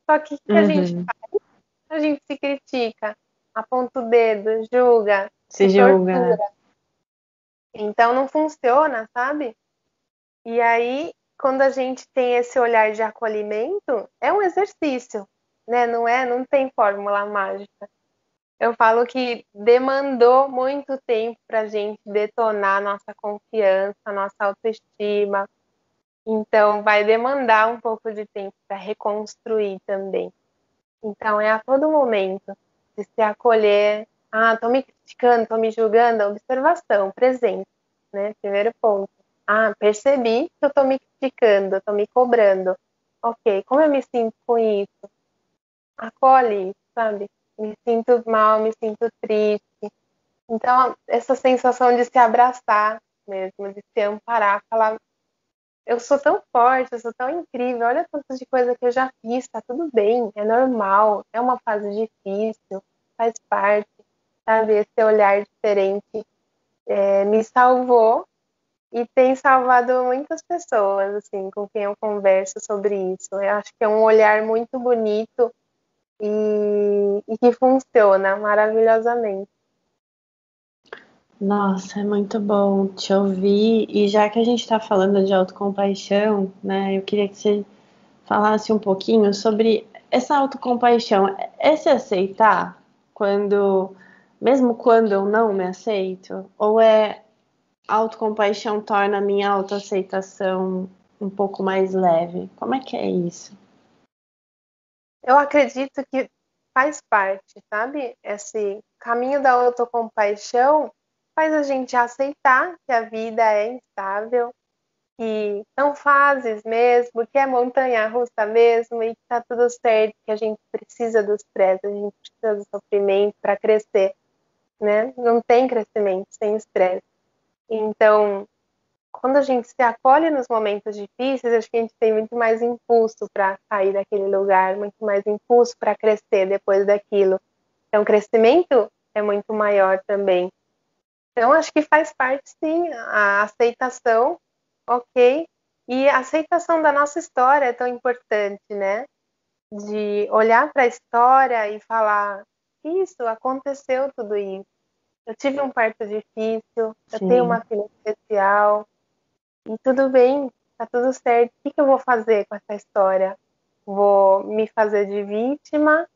só que o que uhum. a gente faz? A gente se critica, aponta o dedo, julga, se, se julga. Tortura. Então não funciona, sabe? E aí, quando a gente tem esse olhar de acolhimento, é um exercício, né? Não é, não tem fórmula mágica. Eu falo que demandou muito tempo para a gente detonar nossa confiança, nossa autoestima. Então, vai demandar um pouco de tempo para reconstruir também. Então, é a todo momento de se acolher. Ah, estou me criticando, estou me julgando. Observação, presente, né? Primeiro ponto. Ah, percebi que eu estou me criticando, estou me cobrando. Ok, como eu me sinto com isso? Acolhe, sabe? Me sinto mal, me sinto triste. Então, essa sensação de se abraçar mesmo, de se amparar, falar: eu sou tão forte, eu sou tão incrível, olha quantas de coisa que eu já fiz, tá tudo bem, é normal, é uma fase difícil, faz parte, sabe? Esse olhar diferente é, me salvou e tem salvado muitas pessoas, assim, com quem eu converso sobre isso. Eu acho que é um olhar muito bonito e, e que funciona maravilhosamente. Nossa, é muito bom te ouvir. E já que a gente está falando de autocompaixão, né, eu queria que você falasse um pouquinho sobre essa autocompaixão. É se aceitar quando, mesmo quando eu não me aceito? Ou é autocompaixão torna a minha autoaceitação um pouco mais leve? Como é que é isso? Eu acredito que faz parte, sabe? Esse caminho da autocompaixão faz a gente aceitar que a vida é instável, que são fases mesmo, que é montanha russa mesmo e que tá tudo certo, que a gente precisa do estresse, a gente precisa do sofrimento para crescer, né? Não tem crescimento sem estresse. Então, quando a gente se acolhe nos momentos difíceis, acho que a gente tem muito mais impulso para sair daquele lugar, muito mais impulso para crescer depois daquilo. Então, o crescimento é muito maior também. Então, acho que faz parte, sim, a aceitação, ok? E a aceitação da nossa história é tão importante, né? De olhar para a história e falar: isso, aconteceu tudo isso eu tive um parto difícil, eu Sim. tenho uma filha especial, e tudo bem, tá tudo certo. O que, que eu vou fazer com essa história? Vou me fazer de vítima?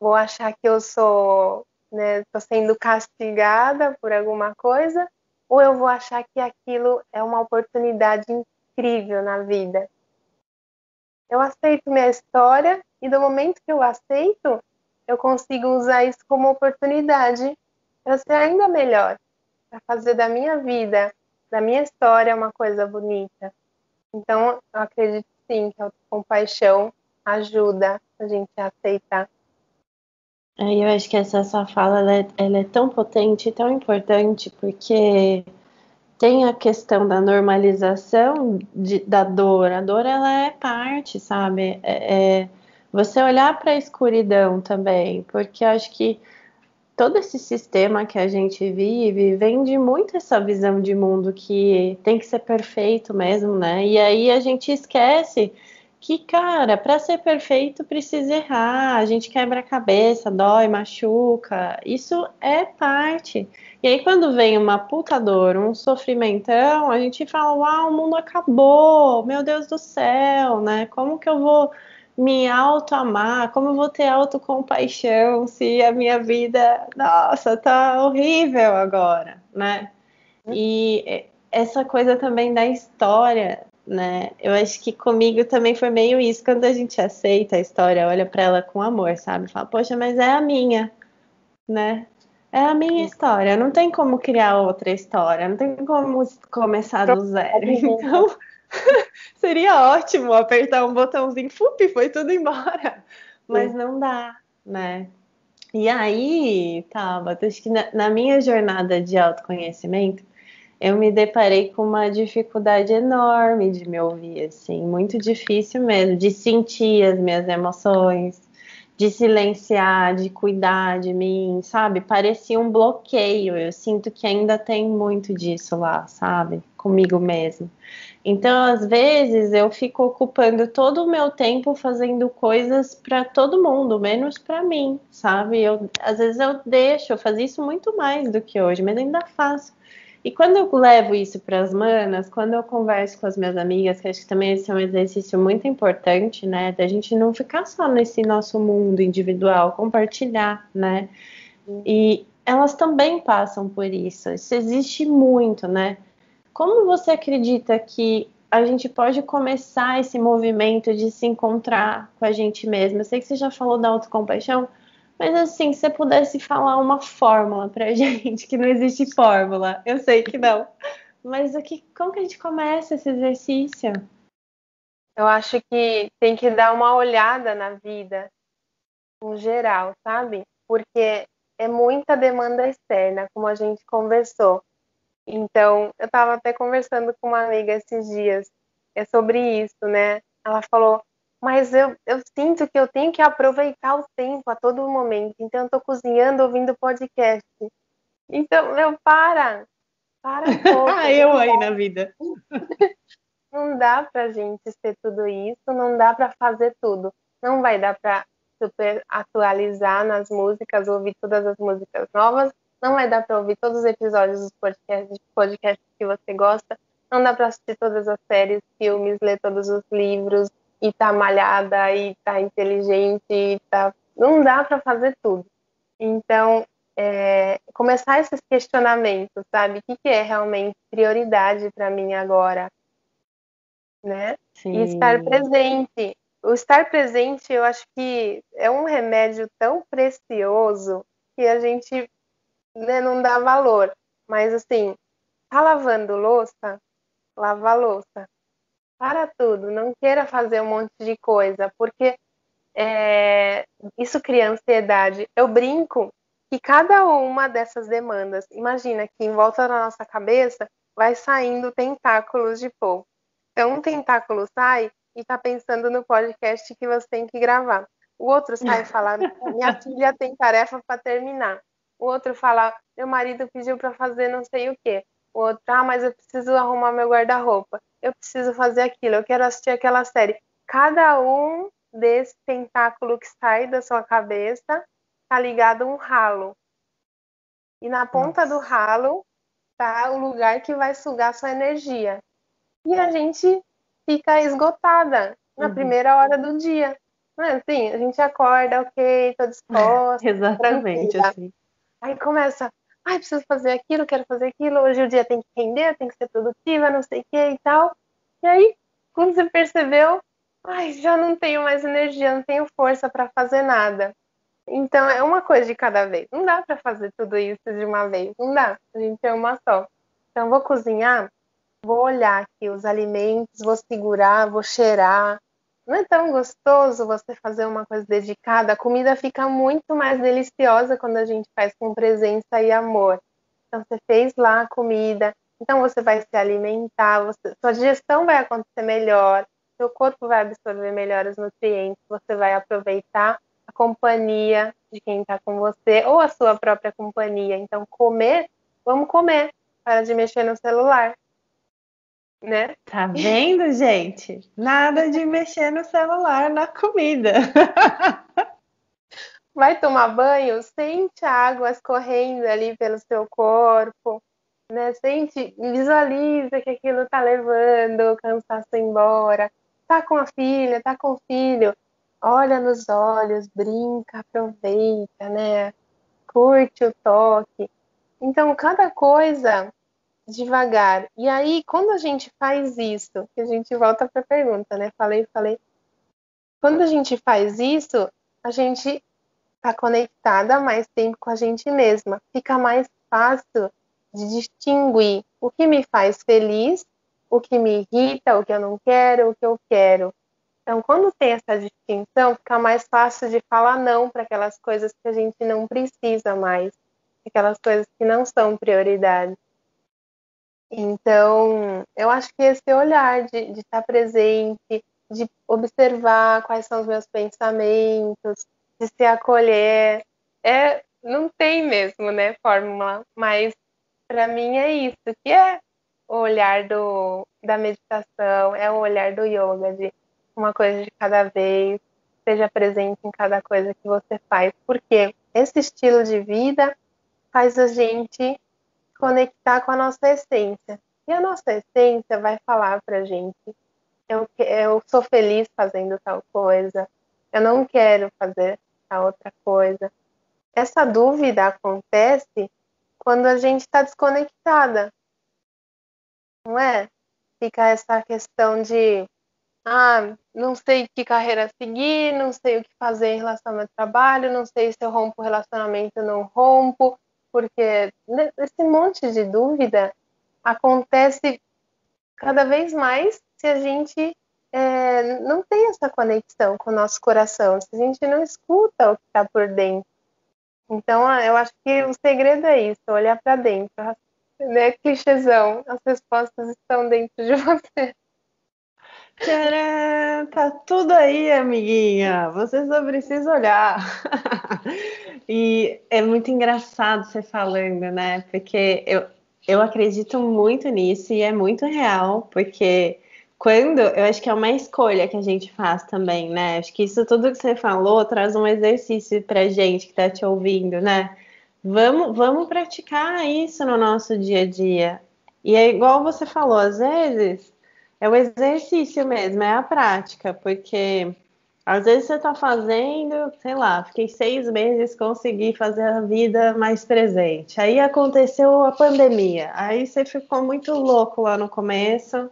Vou achar que eu sou, né, tô sendo castigada por alguma coisa? Ou eu vou achar que aquilo é uma oportunidade incrível na vida? Eu aceito minha história e do momento que eu aceito, eu consigo usar isso como oportunidade para ser ainda melhor, para fazer da minha vida, da minha história uma coisa bonita. Então, eu acredito sim que a compaixão ajuda a gente a aceitar. É, eu acho que essa sua fala ela é, ela é tão potente e tão importante porque tem a questão da normalização de, da dor. A dor ela é parte, sabe? É, é você olhar para a escuridão também, porque acho que todo esse sistema que a gente vive vem de muito essa visão de mundo que tem que ser perfeito mesmo, né? E aí a gente esquece que, cara, para ser perfeito precisa errar, a gente quebra a cabeça, dói, machuca, isso é parte. E aí quando vem uma puta dor, um sofrimentão, a gente fala, uau, o mundo acabou, meu Deus do céu, né? Como que eu vou me auto-amar, como eu vou ter autocompaixão se a minha vida, nossa, tá horrível agora, né? E essa coisa também da história, né? Eu acho que comigo também foi meio isso, quando a gente aceita a história, olha para ela com amor, sabe? Fala, poxa, mas é a minha, né? É a minha história, não tem como criar outra história, não tem como começar do zero. Então, Seria ótimo apertar um botãozinho, fup, foi tudo embora. Mas não dá, né? E aí, Tabata, acho que na, na minha jornada de autoconhecimento, eu me deparei com uma dificuldade enorme de me ouvir, assim, muito difícil mesmo, de sentir as minhas emoções, de silenciar, de cuidar de mim, sabe? Parecia um bloqueio. Eu sinto que ainda tem muito disso lá, sabe? Comigo mesmo. Então, às vezes, eu fico ocupando todo o meu tempo fazendo coisas para todo mundo, menos para mim, sabe? Eu, às vezes eu deixo, eu fazia isso muito mais do que hoje, mas ainda faço. E quando eu levo isso para as manas, quando eu converso com as minhas amigas, que acho que também esse é um exercício muito importante, né? Da gente não ficar só nesse nosso mundo individual, compartilhar, né? E elas também passam por isso. Isso existe muito, né? Como você acredita que a gente pode começar esse movimento de se encontrar com a gente mesma? Eu sei que você já falou da autocompaixão, mas assim, se você pudesse falar uma fórmula pra gente, que não existe fórmula, eu sei que não. Mas aqui, como que a gente começa esse exercício? Eu acho que tem que dar uma olhada na vida, em geral, sabe? Porque é muita demanda externa, como a gente conversou. Então, eu estava até conversando com uma amiga esses dias é sobre isso, né? Ela falou: mas eu, eu sinto que eu tenho que aproveitar o tempo a todo momento. Então, eu estou cozinhando ouvindo podcast. Então, meu, para! Para um pouco. ah, eu aí na vida. não dá pra gente ser tudo isso, não dá para fazer tudo. Não vai dar para super atualizar nas músicas, ouvir todas as músicas novas, não vai dar para ouvir todos os episódios dos podcasts, podcasts que você gosta, não dá para assistir todas as séries, filmes, ler todos os livros, e tá malhada e tá inteligente e tá não dá para fazer tudo. Então é, começar esses questionamentos sabe? O que, que é realmente prioridade para mim agora né? Sim. e estar presente. O estar presente eu acho que é um remédio tão precioso que a gente né, não dá valor. Mas assim tá lavando louça? Lava a louça para tudo, não queira fazer um monte de coisa, porque é, isso cria ansiedade. Eu brinco que cada uma dessas demandas, imagina que em volta da nossa cabeça vai saindo tentáculos de fogo. Então, um tentáculo sai e está pensando no podcast que você tem que gravar. O outro sai e fala: minha filha tem tarefa para terminar. O outro fala: meu marido pediu para fazer não sei o quê. O outro, ah, mas eu preciso arrumar meu guarda-roupa eu preciso fazer aquilo, eu quero assistir aquela série. Cada um desse tentáculo que sai da sua cabeça tá ligado a um ralo. E na ponta Nossa. do ralo tá o lugar que vai sugar sua energia. E a gente fica esgotada na uhum. primeira hora do dia. Não é assim? A gente acorda, ok, tô disposta. Exatamente, tranquila. assim. Aí começa, ai, preciso fazer aquilo, quero fazer aquilo, hoje o dia tem que render, tem que ser produtiva, não sei o que e tal. E aí, quando você percebeu, ai, já não tenho mais energia, não tenho força para fazer nada. Então é uma coisa de cada vez. Não dá para fazer tudo isso de uma vez, não dá. A gente é uma só. Então vou cozinhar, vou olhar aqui os alimentos, vou segurar, vou cheirar. Não é tão gostoso você fazer uma coisa dedicada? A comida fica muito mais deliciosa quando a gente faz com presença e amor. Então você fez lá a comida, então você vai se alimentar, você, sua digestão vai acontecer melhor, seu corpo vai absorver melhor os nutrientes, você vai aproveitar a companhia de quem está com você ou a sua própria companhia. Então comer, vamos comer, para de mexer no celular. Né? Tá vendo, gente? Nada de mexer no celular na comida. Vai tomar banho, sente a água escorrendo ali pelo seu corpo né? Sente, visualiza que aquilo tá levando o cansaço embora. Tá com a filha, tá com o filho, olha nos olhos, brinca, aproveita, né? Curte o toque. Então, cada coisa devagar. E aí, quando a gente faz isso, que a gente volta para a pergunta, né? Falei, falei. Quando a gente faz isso, a gente está conectada mais tempo com a gente mesma. Fica mais fácil de distinguir o que me faz feliz, o que me irrita, o que eu não quero, o que eu quero. Então, quando tem essa distinção, fica mais fácil de falar não para aquelas coisas que a gente não precisa mais, aquelas coisas que não são prioridade. Então, eu acho que esse olhar de, de estar presente, de observar quais são os meus pensamentos, de se acolher. É, não tem mesmo, né, fórmula, mas para mim é isso, que é o olhar do, da meditação, é o olhar do yoga, de uma coisa de cada vez, seja presente em cada coisa que você faz, porque esse estilo de vida faz a gente conectar com a nossa essência. E a nossa essência vai falar pra gente: eu, eu sou feliz fazendo tal coisa, eu não quero fazer a outra coisa. Essa dúvida acontece quando a gente está desconectada, não é? Fica essa questão de ah, não sei que carreira seguir, não sei o que fazer em relação ao meu trabalho, não sei se eu rompo o relacionamento ou não rompo, porque esse monte de dúvida acontece cada vez mais se a gente é, não tem essa conexão com o nosso coração, se a gente não escuta o que está por dentro. Então, ah, eu acho que o segredo é isso, olhar para dentro. Né? Clichêzão, as respostas estão dentro de você. Tcharam, tá tudo aí, amiguinha. Você só precisa olhar. e é muito engraçado você falando, né? Porque eu, eu acredito muito nisso e é muito real, porque quando eu acho que é uma escolha que a gente faz também, né? Acho que isso tudo que você falou traz um exercício pra gente que tá te ouvindo, né? Vamos, vamos praticar isso no nosso dia a dia. E é igual você falou, às vezes é o exercício mesmo, é a prática, porque às vezes você está fazendo, sei lá, fiquei seis meses, consegui fazer a vida mais presente. Aí aconteceu a pandemia, aí você ficou muito louco lá no começo,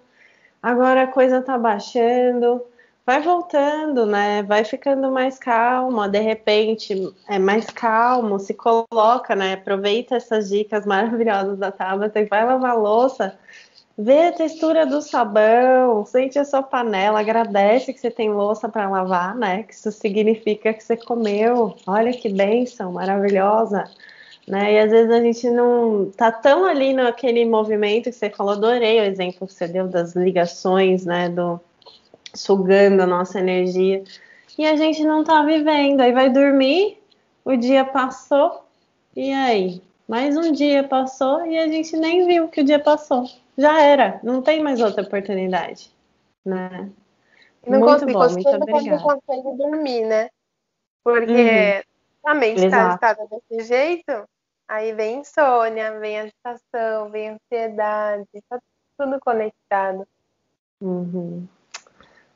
agora a coisa tá baixando, vai voltando, né? Vai ficando mais calma, de repente é mais calmo, se coloca, né? Aproveita essas dicas maravilhosas da Tabata e vai lavar louça Vê a textura do sabão, sente a sua panela, agradece que você tem louça para lavar, né? Que isso significa que você comeu. Olha que bênção, maravilhosa. Né? E às vezes a gente não tá tão ali naquele movimento que você falou, adorei o exemplo que você deu das ligações, né? Do sugando a nossa energia. E a gente não tá vivendo. Aí vai dormir, o dia passou, e aí? Mais um dia passou e a gente nem viu que o dia passou já era, não tem mais outra oportunidade, né? Não muito consigo, bom, muito obrigada. Não consegue dormir, né? Porque uhum. a mente está agitada desse jeito, aí vem insônia, vem agitação, vem ansiedade, tá tudo conectado. Uhum.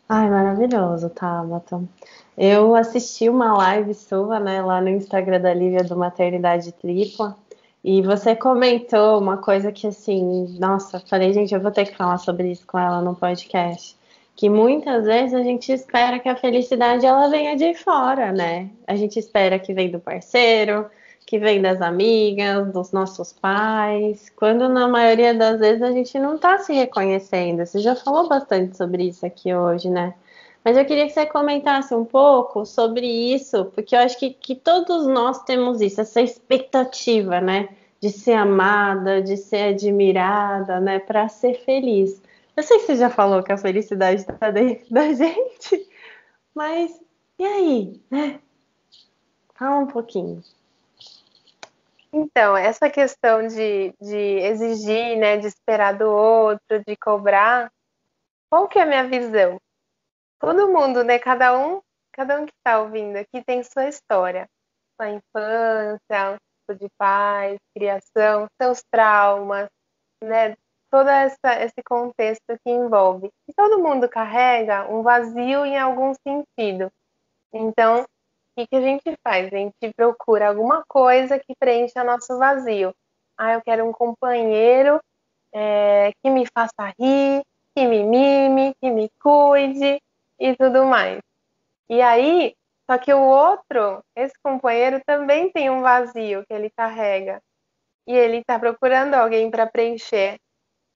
Ai, maravilhoso, Tabata. Eu assisti uma live sua, né, lá no Instagram da Lívia do Maternidade Tripla, e você comentou uma coisa que, assim, nossa, falei, gente, eu vou ter que falar sobre isso com ela no podcast. Que muitas vezes a gente espera que a felicidade ela venha de fora, né? A gente espera que vem do parceiro, que vem das amigas, dos nossos pais, quando na maioria das vezes a gente não está se reconhecendo. Você já falou bastante sobre isso aqui hoje, né? Mas eu queria que você comentasse um pouco sobre isso, porque eu acho que, que todos nós temos isso, essa expectativa, né? De ser amada, de ser admirada, né? Para ser feliz. Eu sei que você já falou que a felicidade está dentro da gente, mas e aí, né? Fala um pouquinho. Então, essa questão de, de exigir, né, de esperar do outro, de cobrar, qual que é a minha visão? Todo mundo, né? Cada um, cada um que está ouvindo aqui tem sua história, sua infância, tipo de paz, criação, seus traumas, né? Todo essa, esse contexto que envolve. E todo mundo carrega um vazio em algum sentido. Então, o que, que a gente faz? A gente procura alguma coisa que preencha nosso vazio. Ah, eu quero um companheiro é, que me faça rir, que me mime, que me cuide, e tudo mais. E aí, só que o outro, esse companheiro também tem um vazio que ele carrega. E ele está procurando alguém para preencher.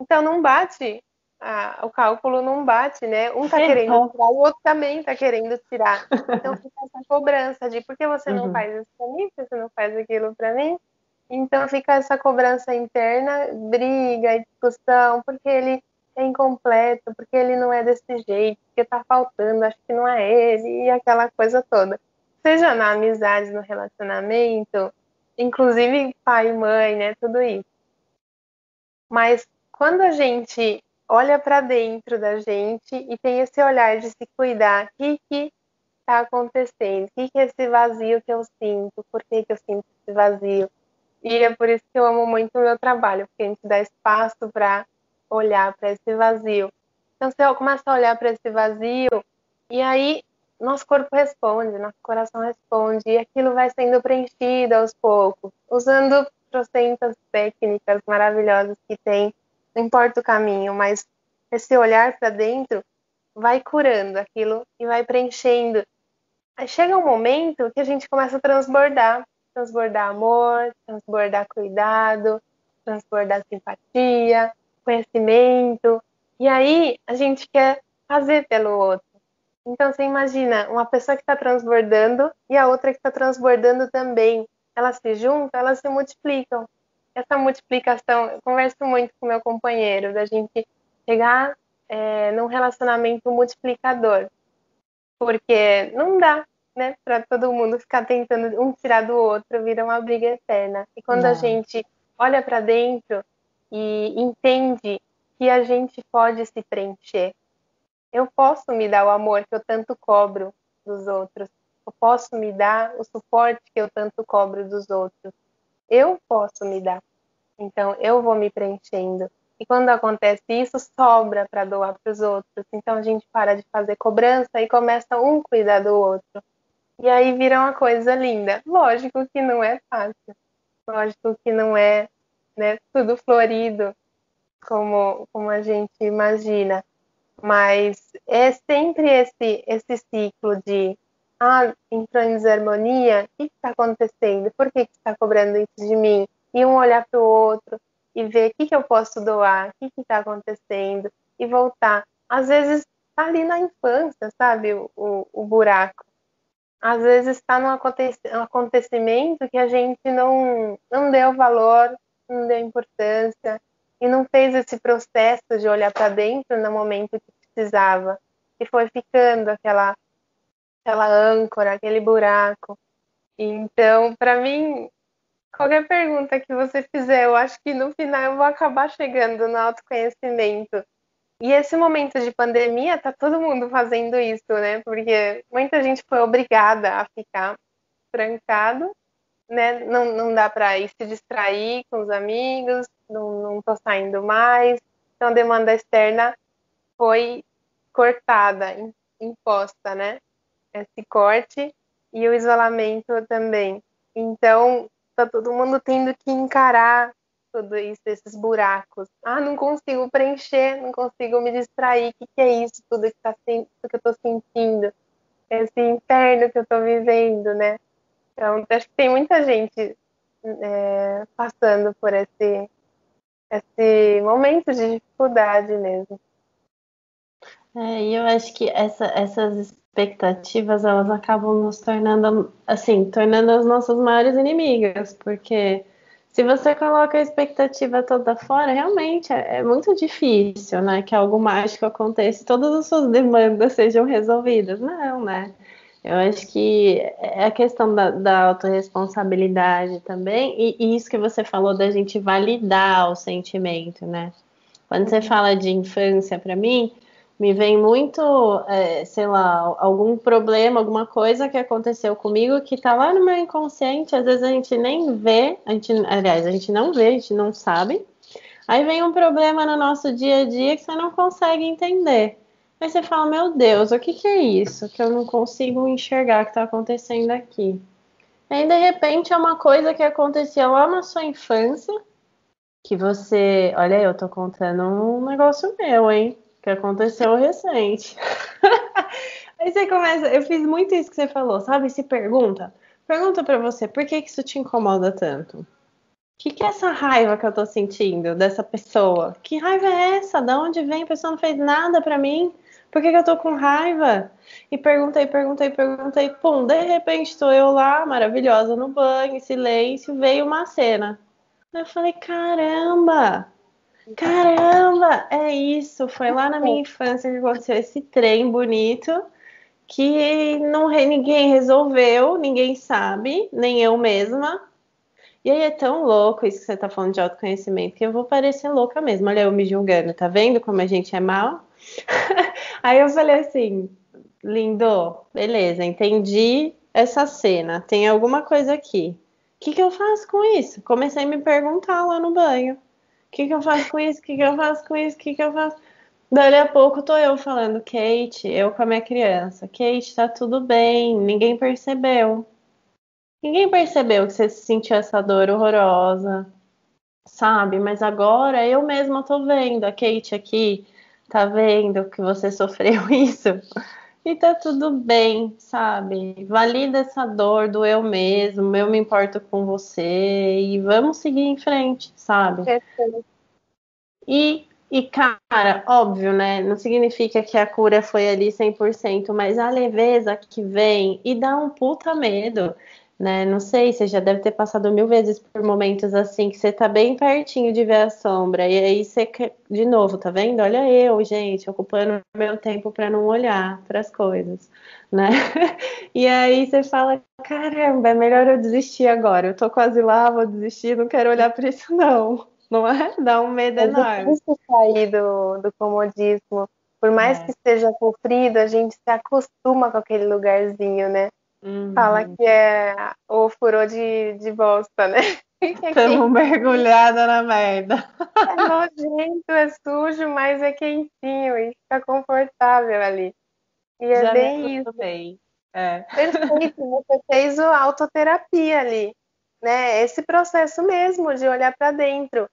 Então não bate, ah, o cálculo não bate, né? Um está querendo tirar, o outro também está querendo tirar. Então fica essa cobrança de por que você não uhum. faz isso para mim, por que você não faz aquilo para mim. Então fica essa cobrança interna, briga e discussão, porque ele é incompleto, porque ele não é desse jeito, porque tá faltando, acho que não é ele, e aquela coisa toda. seja na amizade, no relacionamento, inclusive pai e mãe, né? Tudo isso. Mas quando a gente olha para dentro da gente e tem esse olhar de se cuidar, o que que está acontecendo? O que que é esse vazio que eu sinto? Por que que eu sinto esse vazio? E é por isso que eu amo muito o meu trabalho, porque a gente dá espaço para olhar para esse vazio. Então, você começa a olhar para esse vazio, e aí nosso corpo responde, nosso coração responde, e aquilo vai sendo preenchido aos poucos, usando trocentas técnicas maravilhosas que tem, não importa o caminho, mas esse olhar para dentro vai curando aquilo e vai preenchendo. Aí chega um momento que a gente começa a transbordar, transbordar amor, transbordar cuidado, transbordar simpatia, conhecimento. E aí a gente quer fazer pelo outro. Então você imagina uma pessoa que está transbordando e a outra que está transbordando também. Elas se juntam, elas se multiplicam. Essa multiplicação, eu converso muito com meu companheiro, da gente chegar é, num relacionamento multiplicador. Porque não dá, né, para todo mundo ficar tentando um tirar do outro, vira uma briga eterna. E quando não. a gente olha para dentro e entende que a gente pode se preencher, eu posso me dar o amor que eu tanto cobro dos outros. Eu posso me dar o suporte que eu tanto cobro dos outros. Eu posso me dar. Então, eu vou me preenchendo. E quando acontece isso, sobra para doar para os outros. Então, a gente para de fazer cobrança e começa um cuidar do outro. E aí vira uma coisa linda. Lógico que não é fácil. Lógico que não é né, tudo florido como, como a gente imagina. Mas é sempre esse, esse ciclo de ah, entrou em desarmonia, o que está acontecendo? Por que, está cobrando isso de mim? E um olhar para o outro e ver o que, que eu posso doar, o que está acontecendo, e voltar. Às vezes está ali na infância, sabe, o, o, o buraco. Às vezes está num acontecimento que a gente não, não deu valor, não deu importância, e não fez esse processo de olhar para dentro no momento que precisava e foi ficando aquela aquela âncora, aquele buraco. Então, para mim, qualquer pergunta que você fizer, eu acho que no final eu vou acabar chegando no autoconhecimento. E esse momento de pandemia, tá todo mundo fazendo isso, né? Porque muita gente foi obrigada a ficar trancado, né? Não, não dá para ir se distrair com os amigos, não, tô saindo mais. Então, a demanda externa foi cortada, imposta, né? Esse corte e o isolamento também. Então, tá todo mundo tendo que encarar tudo isso, esses buracos. Ah, não consigo preencher, não consigo me distrair. O que, que é isso? Tudo que, tá, que eu tô sentindo, esse inferno que eu tô vivendo, né? Então, acho que tem muita gente é, passando por esse, esse momento de dificuldade mesmo. É, e eu acho que essa, essas expectativas elas acabam nos tornando assim, tornando as nossas maiores inimigas, porque se você coloca a expectativa toda fora, realmente é, é muito difícil, né? Que algo mágico aconteça e todas as suas demandas sejam resolvidas. Não, né? Eu acho que é a questão da, da autorresponsabilidade também, e, e, isso que você falou da gente validar o sentimento, né? Quando você fala de infância, para mim, me vem muito, é, sei lá, algum problema, alguma coisa que aconteceu comigo que tá lá no meu inconsciente, às vezes a gente nem vê, a gente, aliás, a gente não vê, a gente não sabe. Aí vem um problema no nosso dia a dia que você não consegue entender. Aí você fala, meu Deus, o que, que é isso? Que eu não consigo enxergar que está acontecendo aqui. Aí, de repente, é uma coisa que acontecia lá na sua infância, que você. Olha, eu tô contando um negócio meu, hein? Que aconteceu recente. Aí você começa. Eu fiz muito isso que você falou, sabe? Se pergunta. Pergunta para você, por que, que isso te incomoda tanto? O que, que é essa raiva que eu tô sentindo dessa pessoa? Que raiva é essa? Da onde vem? A pessoa não fez nada para mim. Por que, que eu tô com raiva? E perguntei, perguntei, perguntei. Pum, de repente estou eu lá, maravilhosa, no banho, em silêncio, veio uma cena. Eu falei, caramba! Caramba! É isso! Foi lá na minha infância que aconteceu esse trem bonito que não ninguém resolveu, ninguém sabe, nem eu mesma. E aí é tão louco isso que você tá falando de autoconhecimento, que eu vou parecer louca mesmo. Olha eu me julgando, tá vendo como a gente é mal? aí eu falei assim, lindo, beleza, entendi essa cena, tem alguma coisa aqui. O que, que eu faço com isso? Comecei a me perguntar lá no banho. O que, que eu faço com isso? O que, que eu faço com isso? O que, que eu faço? Dali a pouco tô eu falando, Kate, eu com a minha criança. Kate, tá tudo bem, ninguém percebeu. Ninguém percebeu que você sentiu essa dor horrorosa, sabe? Mas agora eu mesma tô vendo, a Kate aqui tá vendo que você sofreu isso. E tá tudo bem, sabe? Valida essa dor do eu mesmo, eu me importo com você e vamos seguir em frente, sabe? E e, cara, óbvio, né? Não significa que a cura foi ali 100%, mas a leveza que vem e dá um puta medo, né? Não sei, você já deve ter passado mil vezes por momentos assim, que você tá bem pertinho de ver a sombra, e aí você, de novo, tá vendo? Olha eu, gente, ocupando meu tempo para não olhar para as coisas, né? E aí você fala, caramba, é melhor eu desistir agora, eu tô quase lá, vou desistir, não quero olhar para isso, não não é? Dá um medo é enorme. sair do, do comodismo. Por mais é. que seja sofrido, a gente se acostuma com aquele lugarzinho, né? Uhum. Fala que é o furou de, de bosta, né? Estamos mergulhada na merda. É nojento, é sujo, mas é quentinho e fica confortável ali. E é Já bem isso. Bem. É. Perfeito, você fez a autoterapia ali, né? Esse processo mesmo de olhar para dentro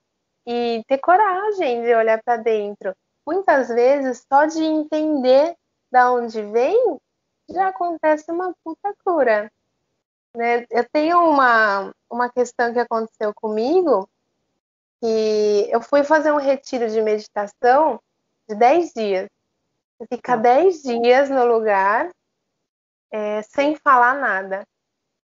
e ter coragem de olhar para dentro. Muitas vezes, só de entender da onde vem, já acontece uma puta cura. Né? Eu tenho uma, uma questão que aconteceu comigo, que eu fui fazer um retiro de meditação de 10 dias. Você fica 10 tá. dias no lugar é, sem falar nada.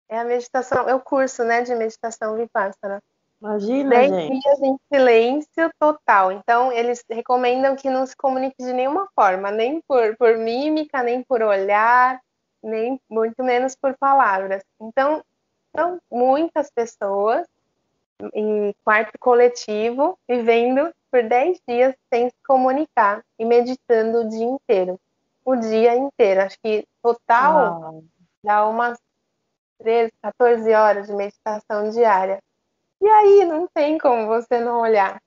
É a meditação, é o curso né, de meditação Vipassana. Imagina, 10 gente. dias em silêncio total. Então, eles recomendam que não se comunique de nenhuma forma, nem por, por mímica, nem por olhar, nem muito menos por palavras. Então, são muitas pessoas em quarto coletivo vivendo por 10 dias sem se comunicar e meditando o dia inteiro. O dia inteiro. Acho que total dá umas 13, 14 horas de meditação diária. E aí não tem como você não olhar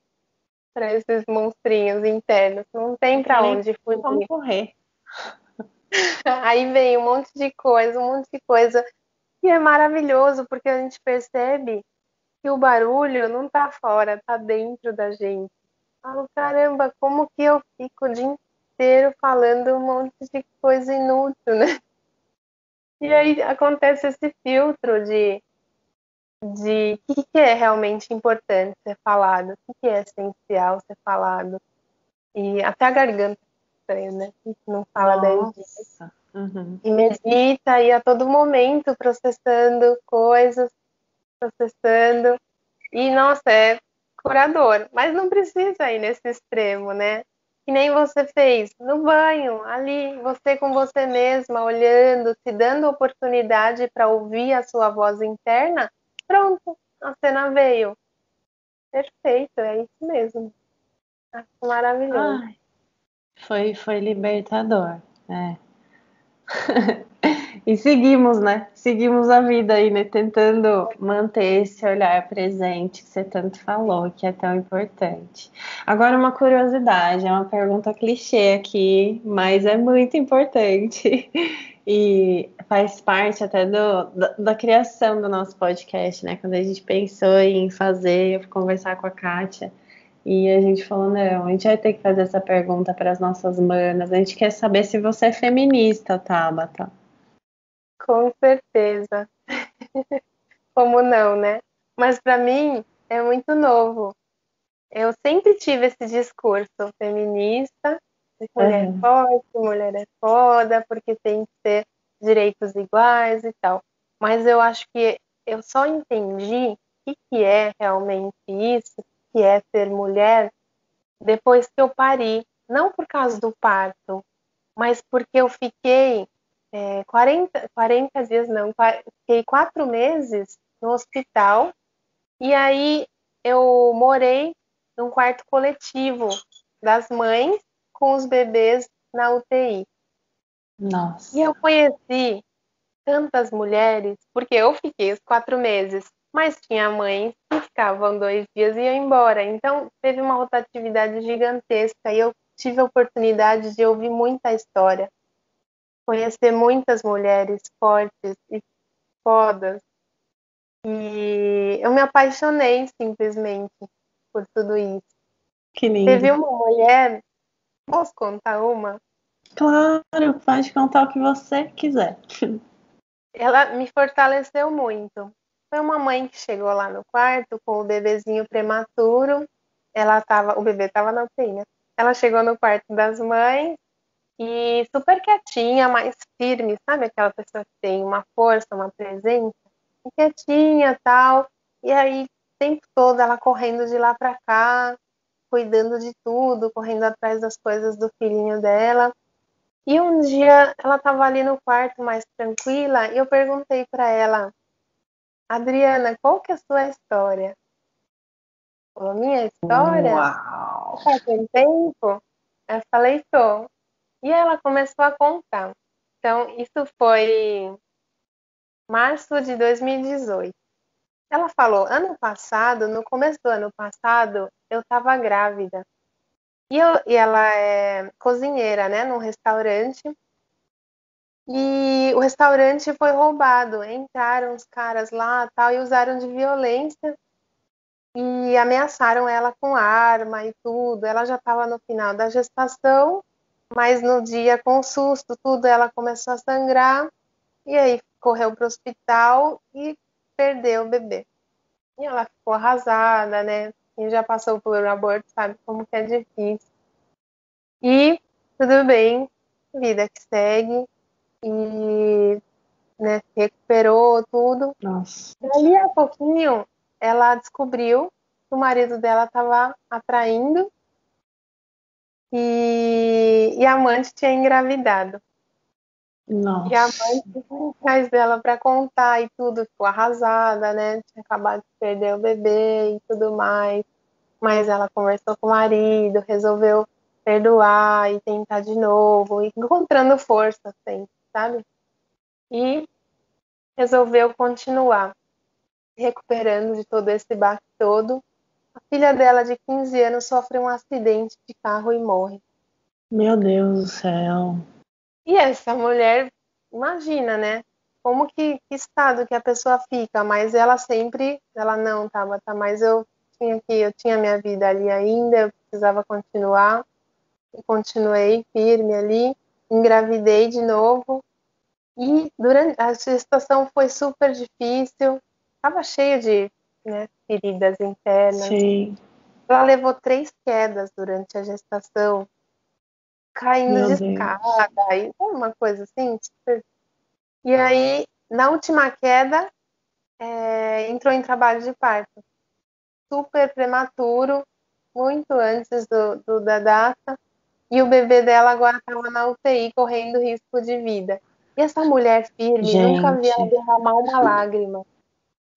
para esses monstrinhos internos, não tem para onde fugir. Vamos correr. Aí vem um monte de coisa, um monte de coisa. E é maravilhoso porque a gente percebe que o barulho não tá fora, tá dentro da gente. Falo, caramba, como que eu fico o dia inteiro falando um monte de coisa inútil, né? E aí acontece esse filtro de de o que, que, é realmente importante ser falado, o que, que é essencial ser falado. E até a garganta, né? A gente não fala Nossa. 10 dias. Uhum. E medita aí a todo momento processando coisas, processando. E, nossa, é curador. Mas não precisa ir nesse extremo, né? Que nem você fez no banho, ali, você com você mesma, olhando, se dando oportunidade para ouvir a sua voz interna Pronto, a cena veio. Perfeito, é isso mesmo. Acho maravilhoso. Ai, foi, foi libertador. É. e seguimos, né? Seguimos a vida aí, né? Tentando manter esse olhar presente que você tanto falou, que é tão importante. Agora, uma curiosidade, é uma pergunta clichê aqui, mas é muito importante. E faz parte até do, da, da, criação do nosso podcast, né? Quando a gente pensou em fazer, eu fui conversar com a Kátia e a gente falou: não, a gente vai ter que fazer essa pergunta para as nossas manas. A gente quer saber se você é feminista, Tabata. Com certeza. Como não, né? Mas para mim é muito novo. Eu sempre tive esse discurso feminista, mulher uhum. forte, mulher é foda, porque tem que ter direitos iguais e tal. Mas eu acho que eu só entendi o que, que é realmente isso, que é ser mulher, depois que eu pari. Não por causa do parto, mas porque eu fiquei é, 40, 40 dias, não, fiquei quatro meses no hospital. E aí eu morei num quarto coletivo das mães com os bebês na UTI. Nossa. E eu conheci tantas mulheres, porque eu fiquei os quatro meses, mas tinha mães que ficavam dois dias e iam embora. Então teve uma rotatividade gigantesca e eu tive a oportunidade de ouvir muita história, conhecer muitas mulheres fortes e fodas. E eu me apaixonei simplesmente por tudo isso. Que lindo. Teve uma mulher, posso contar uma? Claro, pode contar o que você quiser. Ela me fortaleceu muito. Foi uma mãe que chegou lá no quarto com o bebezinho prematuro. Ela tava, o bebê estava na UTI, né? Ela chegou no quarto das mães e super quietinha, mais firme, sabe aquela pessoa que tem uma força, uma presença, quietinha, tal. E aí, o tempo todo ela correndo de lá para cá, cuidando de tudo, correndo atrás das coisas do filhinho dela. E um dia ela estava ali no quarto mais tranquila e eu perguntei para ela, Adriana, qual que é a sua história? Falou, minha história? Uau. Faz um tempo? Eu falei, tô. E ela começou a contar. Então, isso foi março de 2018. Ela falou, ano passado, no começo do ano passado, eu estava grávida. E, eu, e ela é cozinheira, né, num restaurante. E o restaurante foi roubado. Entraram os caras lá tal, e usaram de violência e ameaçaram ela com arma e tudo. Ela já estava no final da gestação, mas no dia, com susto, tudo, ela começou a sangrar e aí correu para o hospital e perdeu o bebê. E ela ficou arrasada, né? Quem já passou por um aborto sabe como que é difícil. E tudo bem, vida que segue e né, recuperou tudo. Nossa. Dali a pouquinho, ela descobriu que o marido dela estava atraindo e, e a amante tinha engravidado. Nossa. E a mãe foi atrás dela para contar e tudo, ficou arrasada, né? Tinha acabado de perder o bebê e tudo mais. Mas ela conversou com o marido, resolveu perdoar e tentar de novo, encontrando força sempre, sabe? E resolveu continuar recuperando de todo esse baque todo. A filha dela, de 15 anos, sofre um acidente de carro e morre. Meu Deus do céu. E essa mulher, imagina, né? Como que, que estado que a pessoa fica, mas ela sempre, ela não, tava, tá, mas eu tinha que, eu tinha minha vida ali ainda, eu precisava continuar, e continuei firme ali, engravidei de novo, e durante a gestação foi super difícil, estava cheia de né, feridas internas. Sim. Ela levou três quedas durante a gestação, caindo Meu de Deus. escada, e uma coisa assim. Super... E aí, na última queda, é, entrou em trabalho de parto. Super prematuro, muito antes do, do da data. E o bebê dela agora estava na UTI, correndo risco de vida. E essa mulher firme, Gente. nunca vi ela derramar uma lágrima.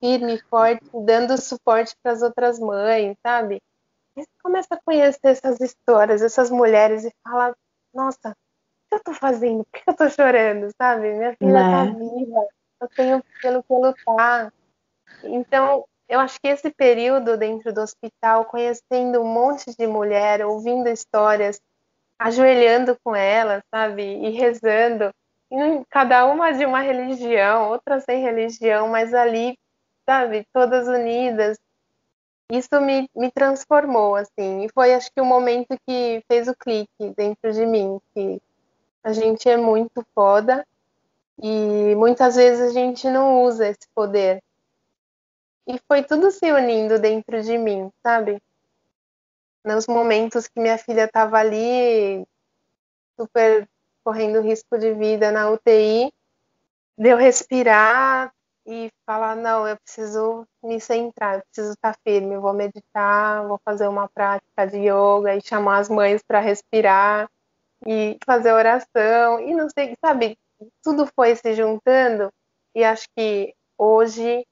Firme, forte, dando suporte para as outras mães, sabe? E você começa a conhecer essas histórias, essas mulheres, e fala: Nossa, o que eu tô fazendo? Por que eu tô chorando, sabe? Minha filha tá Né? viva, eu tenho pelo que lutar. Então, eu acho que esse período dentro do hospital, conhecendo um monte de mulher, ouvindo histórias, ajoelhando com elas, sabe? E rezando, e cada uma de uma religião, outra sem religião, mas ali, sabe, todas unidas. Isso me, me transformou, assim, e foi acho que o momento que fez o clique dentro de mim, que a gente é muito foda e muitas vezes a gente não usa esse poder. E foi tudo se unindo dentro de mim, sabe? Nos momentos que minha filha estava ali, super correndo risco de vida na UTI, de eu respirar e falar: não, eu preciso me centrar, eu preciso estar firme, eu vou meditar, vou fazer uma prática de yoga e chamar as mães para respirar e fazer oração e não sei, sabe, tudo foi se juntando e acho que hoje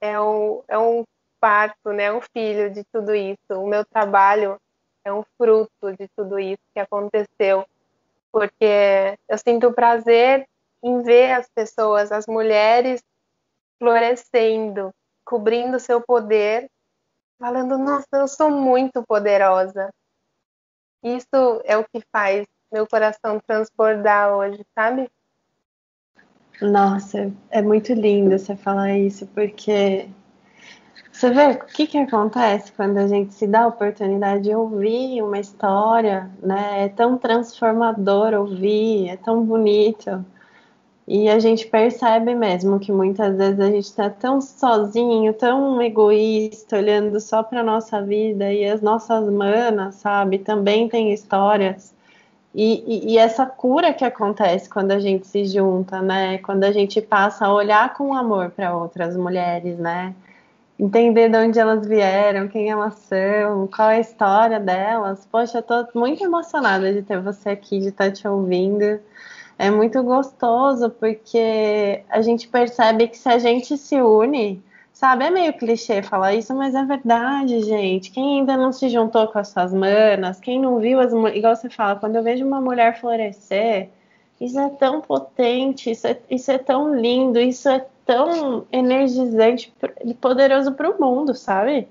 é um, é um parto, né, um filho de tudo isso. O meu trabalho é um fruto de tudo isso que aconteceu, porque eu sinto prazer em ver as pessoas, as mulheres florescendo, cobrindo seu poder, falando: Nossa, eu sou muito poderosa. Isso é o que faz meu coração transbordar hoje, sabe? Nossa, é muito lindo você falar isso, porque você vê o que, que acontece quando a gente se dá a oportunidade de ouvir uma história, né? É tão transformador ouvir, é tão bonito. E a gente percebe mesmo que muitas vezes a gente está tão sozinho, tão egoísta, olhando só para nossa vida e as nossas manas, sabe, também tem histórias. E, e, e, essa cura que acontece quando a gente se junta, né? Quando a gente passa a olhar com amor para outras mulheres, né? Entender de onde elas vieram, quem elas são, qual é a história delas. Poxa, eu muito emocionada de ter você aqui, de estar tá te ouvindo é muito gostoso porque a gente percebe que se a gente se une, sabe, é meio clichê falar isso, mas é verdade, gente. Quem ainda não se juntou com as suas manas, quem não viu as igual você fala, quando eu vejo uma mulher florescer, isso é tão potente, isso é, isso é tão lindo, isso é tão energizante e poderoso para o mundo, sabe?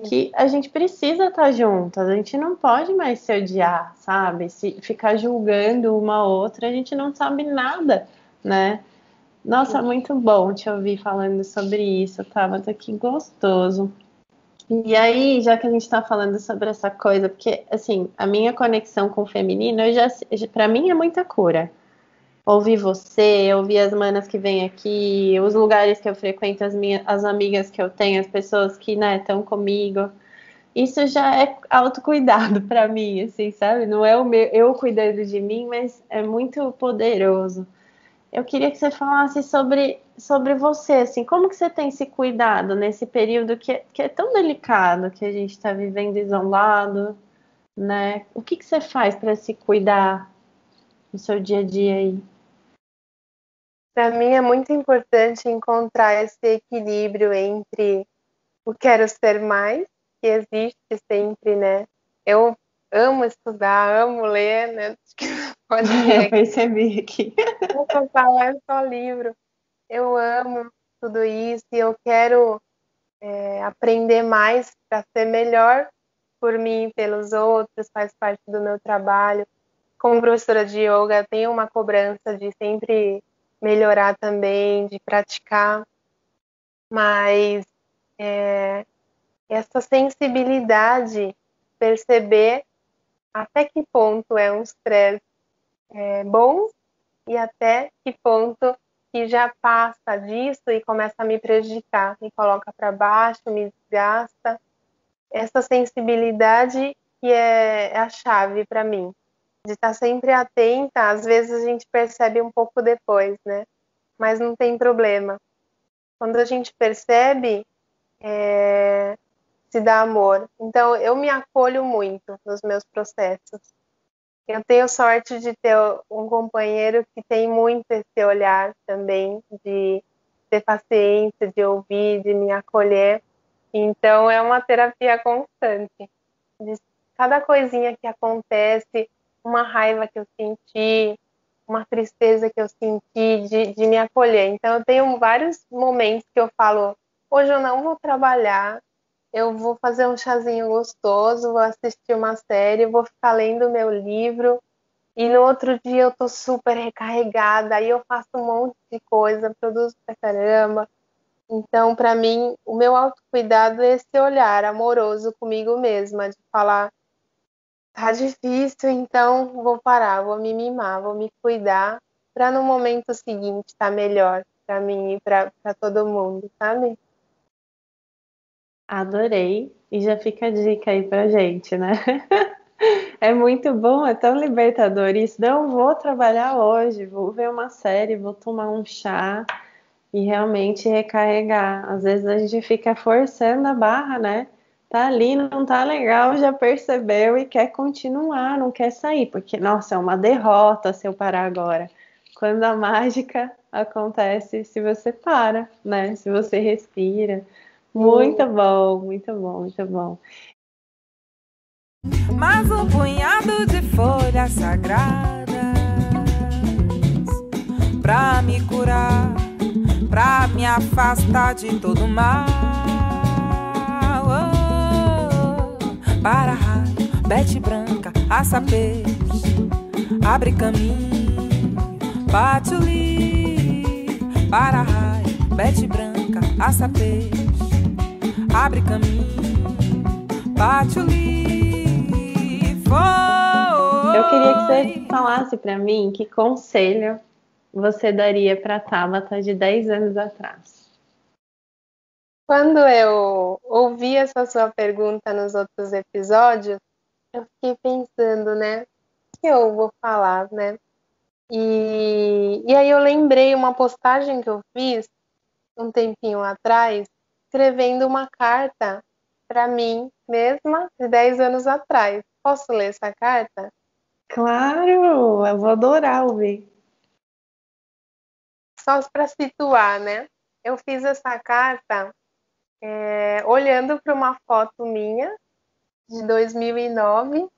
Que a gente precisa estar tá junto, a gente não pode mais se odiar, sabe? Se ficar julgando uma outra, a gente não sabe nada, né? Nossa, muito bom te ouvir falando sobre isso, tava tá? aqui gostoso. E aí, já que a gente está falando sobre essa coisa, porque assim, a minha conexão com o feminino, eu já, para mim é muita cura ouvir você, ouvir as manas que vêm aqui, os lugares que eu frequento, as minhas as amigas que eu tenho, as pessoas que né estão comigo. Isso já é autocuidado para mim, assim, sabe? Não é o meu, eu cuidando de mim, mas é muito poderoso. Eu queria que você falasse sobre, sobre você, assim, como que você tem se cuidado nesse período que, é, que é tão delicado, que a gente está vivendo isolado, né? O que, que você faz para se cuidar no seu dia a dia aí? Para mim é muito importante encontrar esse equilíbrio entre o quero ser mais, que existe sempre, né? Eu amo estudar, amo ler, né? Pode ler. Eu percebi aqui. Não falar só livro. Eu amo tudo isso e eu quero é, aprender mais para ser melhor por mim pelos outros, faz parte do meu trabalho. Como professora de yoga, tenho uma cobrança de sempre melhorar também, de praticar, mas é, essa sensibilidade, perceber até que ponto é um estresse é, bom e até que ponto que já passa disso e começa a me prejudicar, me coloca para baixo, me desgasta. Essa sensibilidade que é, é a chave para mim de estar sempre atenta, às vezes a gente percebe um pouco depois, né? Mas não tem problema. Quando a gente percebe, é, se dá amor. Então, eu me acolho muito nos meus processos. Eu tenho sorte de ter um companheiro que tem muito esse olhar também, de ter paciência, de ouvir, de me acolher. Então, é uma terapia constante. De cada coisinha que acontece, uma raiva que eu senti, uma tristeza que eu senti de, de me acolher. Então, eu tenho vários momentos que eu falo: hoje eu não vou trabalhar, eu vou fazer um chazinho gostoso, vou assistir uma série, vou ficar lendo meu livro. E no outro dia eu tô super recarregada, aí eu faço um monte de coisa, produzo pra caramba. Então, para mim, o meu autocuidado é esse olhar amoroso comigo mesma, de falar: tá difícil, então vou parar, vou me mimar, vou me cuidar para no momento seguinte estar tá melhor para mim e para todo mundo, sabe? Adorei. E já fica a dica aí pra gente, né? é muito bom, é tão libertador isso. Não vou trabalhar hoje, vou ver uma série, vou tomar um chá e realmente recarregar. Às vezes a gente fica forçando a barra, né? Tá ali, não tá legal, já percebeu e quer continuar, não quer sair, porque, nossa, é uma derrota se eu parar agora. quando a mágica acontece se você para, né? Se você respira. Muito bom, muito bom, muito bom. Mas um punhado de folhas sagradas pra me curar, pra me afastar de todo mal. Raio, bete branca, aça peixe, abre caminho, patchouli. Para raio, bete branca, aça peixe, abre caminho, patchouli. Eu queria que você falasse para mim que conselho você daria para Tabata de 10 anos atrás? Quando eu ouvi essa sua pergunta nos outros episódios, eu fiquei pensando, né? O que eu vou falar, né? E, e aí eu lembrei uma postagem que eu fiz um tempinho atrás, escrevendo uma carta para mim mesma de 10 anos atrás. Posso ler essa carta? Claro, eu vou adorar ouvir só para situar, né? Eu fiz essa carta é, olhando para uma foto minha de 2009,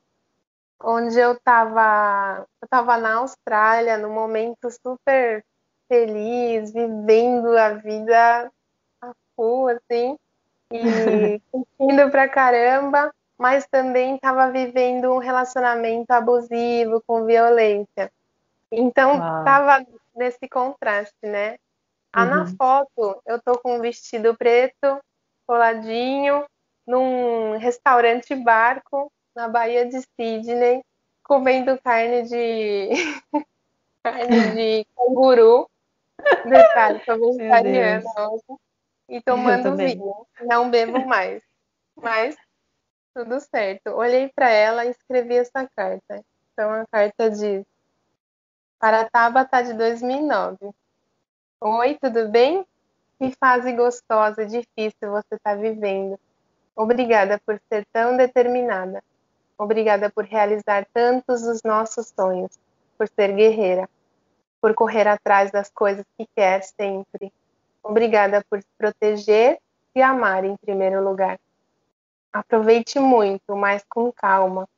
onde eu estava eu tava na Austrália, num momento super feliz, vivendo a vida a full, assim, e curtindo pra caramba, mas também estava vivendo um relacionamento abusivo, com violência. Então, estava nesse contraste, né? Ah, uhum. na foto eu tô com um vestido preto, coladinho, num restaurante barco na Baía de Sydney, comendo carne de carne de canguru. Detalhe, sou vegetariana e tomando vinho. Não bebo mais. Mas tudo certo. Olhei para ela e escrevi essa carta. Então a carta diz: para a Tabata de 2009. Oi, tudo bem? Que fase gostosa difícil você está vivendo. Obrigada por ser tão determinada. Obrigada por realizar tantos dos nossos sonhos, por ser guerreira, por correr atrás das coisas que quer sempre. Obrigada por se proteger e amar em primeiro lugar. Aproveite muito, mas com calma.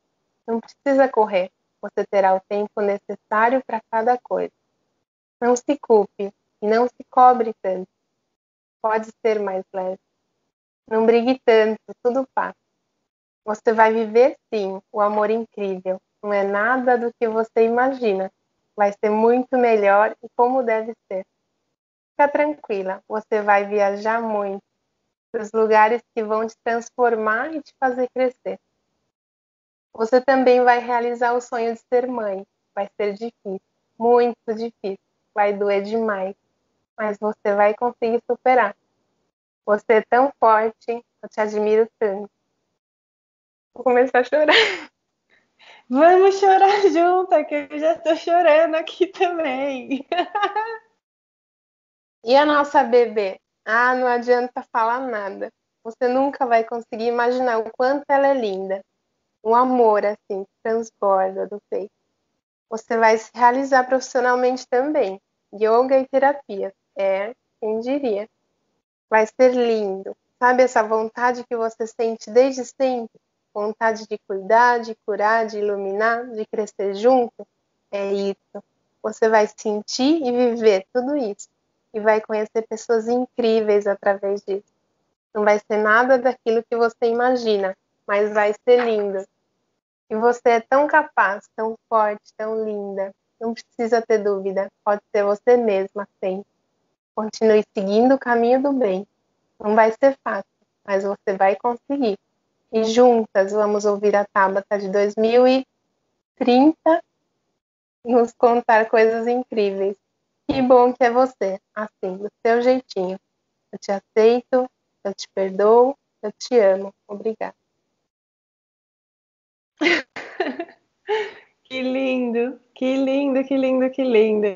Não precisa correr você terá o tempo necessário para cada coisa. Não se culpe e não se cobre tanto. Pode ser mais leve. Não brigue tanto, tudo passa. Você vai viver sim o amor incrível. Não é nada do que você imagina. Vai ser muito melhor e como deve ser. Fica tranquila, você vai viajar muito para os lugares que vão te transformar e te fazer crescer. Você também vai realizar o sonho de ser mãe. Vai ser difícil, muito difícil. Vai doer demais, mas você vai conseguir superar. Você é tão forte, eu te admiro tanto. Vou começar a chorar. Vamos chorar junto, que eu já estou chorando aqui também. e a nossa bebê? Ah, não adianta falar nada. Você nunca vai conseguir imaginar o quanto ela é linda um amor assim transborda do peito. Você vai se realizar profissionalmente também. Yoga e terapia. É, quem diria? Vai ser lindo. Sabe essa vontade que você sente desde sempre? Vontade de cuidar, de curar, de iluminar, de crescer junto? É isso. Você vai sentir e viver tudo isso. E vai conhecer pessoas incríveis através disso. Não vai ser nada daquilo que você imagina, mas vai ser lindo. E você é tão capaz, tão forte, tão linda. Não precisa ter dúvida. Pode ser você mesma sempre. Continue seguindo o caminho do bem. Não vai ser fácil, mas você vai conseguir. E juntas vamos ouvir a Tabata de 2030 nos contar coisas incríveis. Que bom que é você, assim, do seu jeitinho. Eu te aceito, eu te perdoo, eu te amo. Obrigada. que lindo, que lindo, que lindo, que lindo.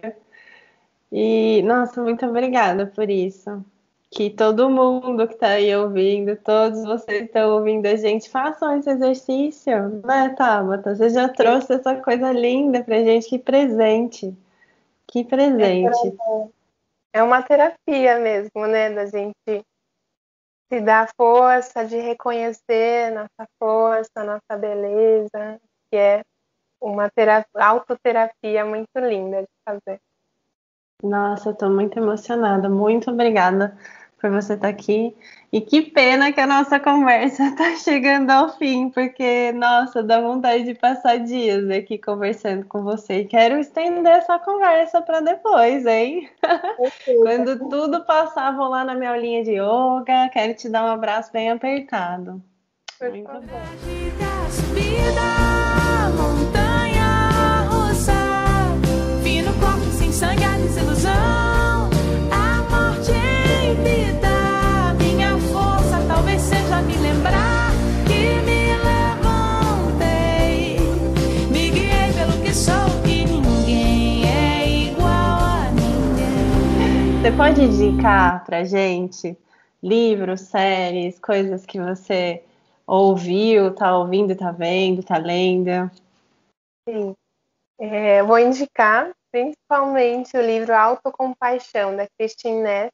E, nossa, muito obrigada por isso. Que todo mundo que está aí ouvindo, todos vocês que estão ouvindo a gente, façam esse exercício, né, Tabata? Você já trouxe essa coisa linda pra gente, que presente. Que presente. É uma terapia mesmo, né? Da gente se dar força, de reconhecer nossa força, nossa beleza, que é uma terapia, autoterapia muito linda de fazer. Nossa, eu tô muito emocionada. Muito obrigada por você estar aqui. E que pena que a nossa conversa está chegando ao fim, porque, nossa, dá vontade de passar dias aqui conversando com você. E quero estender essa conversa para depois, hein? Quando tudo passar, vou lá na minha aulinha de yoga. Quero te dar um abraço bem apertado. Muito bom. Você pode indicar para gente livros, séries, coisas que você ouviu, tá ouvindo, tá vendo, tá lendo? Sim. É, vou indicar principalmente o livro Autocompaixão, da Christine Ness.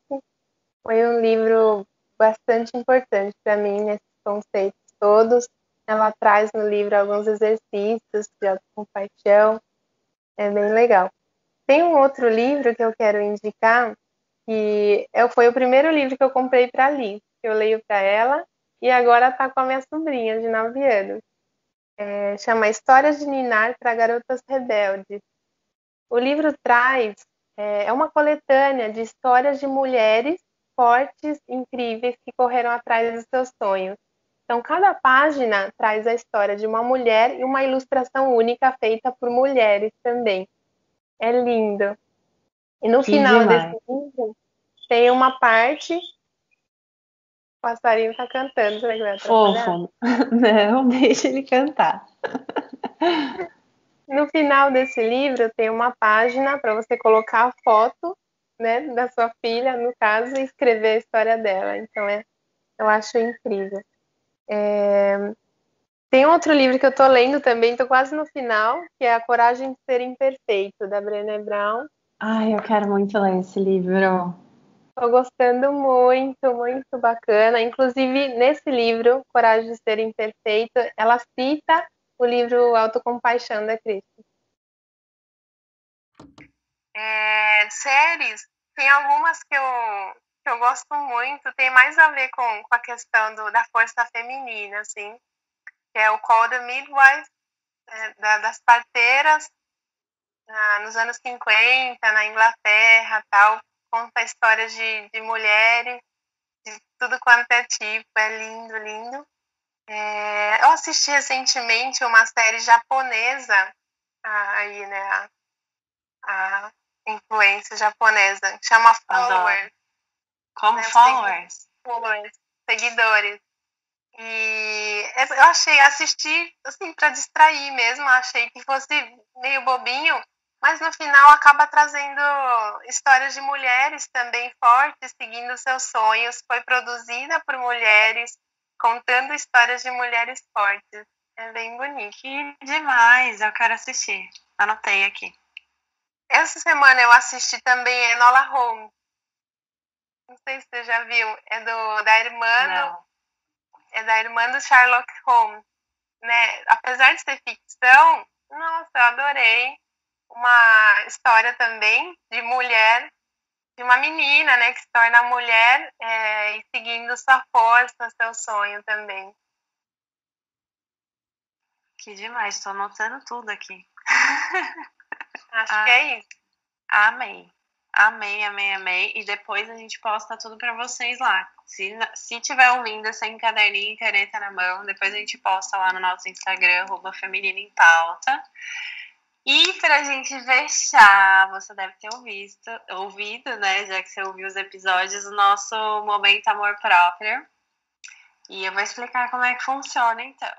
Foi um livro bastante importante para mim nesses conceitos todos. Ela traz no livro alguns exercícios de autocompaixão. É bem legal. Tem um outro livro que eu quero indicar, que foi o primeiro livro que eu comprei para Liz, que eu leio para ela, e agora está com a minha sobrinha de 9 anos. É, chama Histórias de Ninar para Garotas Rebeldes. O livro traz, é, é uma coletânea de histórias de mulheres fortes, incríveis, que correram atrás dos seus sonhos. Então, cada página traz a história de uma mulher e uma ilustração única feita por mulheres também. É lindo. E no final demais. desse livro tem uma parte. O passarinho está cantando, será que vai Fofo. Não, deixa ele cantar. No final desse livro tem uma página para você colocar a foto né, da sua filha, no caso, e escrever a história dela. Então é, eu acho incrível. É... Tem outro livro que eu estou lendo também, estou quase no final, que é A Coragem de Ser Imperfeito, da Brené Brown. Ai, eu quero muito ler esse livro. Estou gostando muito, muito bacana. Inclusive, nesse livro, Coragem de Ser Imperfeito, ela cita o livro Autocompaixão da Cristo. É, séries, tem algumas que eu, que eu gosto muito, tem mais a ver com, com a questão do, da força feminina, assim, que é o Call the Midwife, é, da, das parteiras, na, nos anos 50, na Inglaterra tal, conta histórias de, de mulheres, de tudo quanto é tipo, é lindo, lindo. É, eu assisti recentemente uma série japonesa, aí, né, a, a influência japonesa, chama Followers. Como né, Followers? Followers, seguidores. E eu achei, assisti, assim, para distrair mesmo, achei que fosse meio bobinho, mas no final acaba trazendo histórias de mulheres também fortes, seguindo seus sonhos. Foi produzida por mulheres, contando histórias de mulheres fortes. É bem bonito. Que demais, eu quero assistir. Anotei aqui. Essa semana eu assisti também Enola Holmes. Não sei se você já viu. É do, da irmã do, é da irmã do Sherlock Holmes. Né? Apesar de ser ficção, nossa, eu adorei uma história também de mulher, de uma menina, né, que se torna mulher é, e seguindo sua força, seu sonho também. Que demais, estou anotando tudo aqui. Acho ah, que é isso. Amei. Amei, amei, amei. E depois a gente posta tudo para vocês lá. Se, se tiver ouvindo sem caderninho e caneta na mão, depois a gente posta lá no nosso Instagram, arroba Feminina em Pauta. E para a gente fechar, você deve ter ouvido, ouvido, né? Já que você ouviu os episódios, o nosso momento amor próprio. E eu vou explicar como é que funciona então.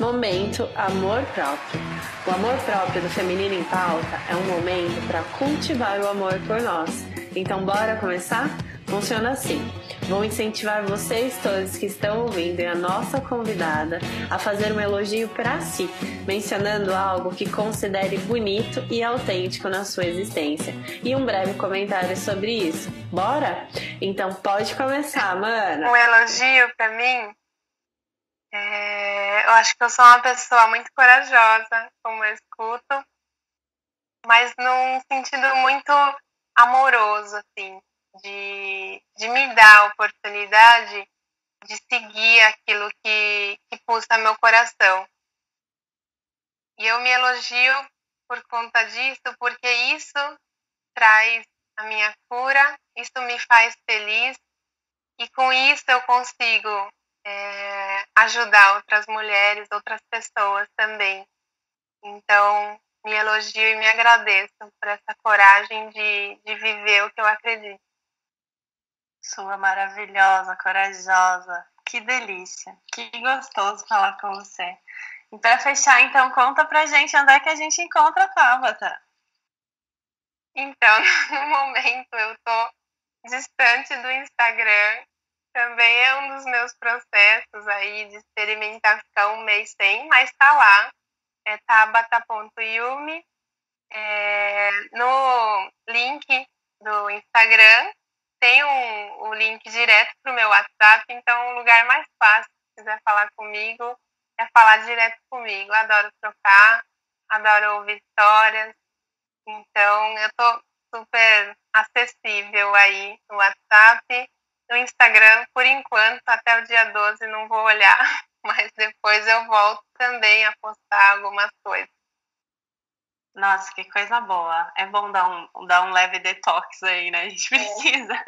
Momento amor próprio. O amor próprio do Feminino em Pauta é um momento para cultivar o amor por nós. Então, bora começar? Funciona assim. Vou incentivar vocês todos que estão ouvindo e a nossa convidada a fazer um elogio para si, mencionando algo que considere bonito e autêntico na sua existência e um breve comentário sobre isso. Bora? Então pode começar, mana. Um elogio para mim é, eu acho que eu sou uma pessoa muito corajosa, como eu escuto, mas num sentido muito amoroso, assim, de, de me dar a oportunidade de seguir aquilo que, que pulsa meu coração. E eu me elogio por conta disso, porque isso traz a minha cura, isso me faz feliz, e com isso eu consigo é, ajudar outras mulheres, outras pessoas também. Então, me elogio e me agradeço por essa coragem de, de viver o que eu acredito. Sua maravilhosa, corajosa, que delícia, que gostoso falar com você. E para fechar, então, conta pra gente onde é que a gente encontra a Tabata. Então, no momento eu tô distante do Instagram, também é um dos meus processos aí de experimentação mês sem, mas tá lá. É tabata.yumi. É, no link do Instagram tem um, o link direto pro meu WhatsApp, então o lugar mais fácil, se quiser falar comigo, é falar direto comigo. Adoro trocar, adoro ouvir histórias. Então eu tô super acessível aí no WhatsApp no Instagram, por enquanto, até o dia 12 não vou olhar, mas depois eu volto também a postar algumas coisas. Nossa, que coisa boa. É bom dar um, dar um leve detox aí, né? A gente é. precisa. É.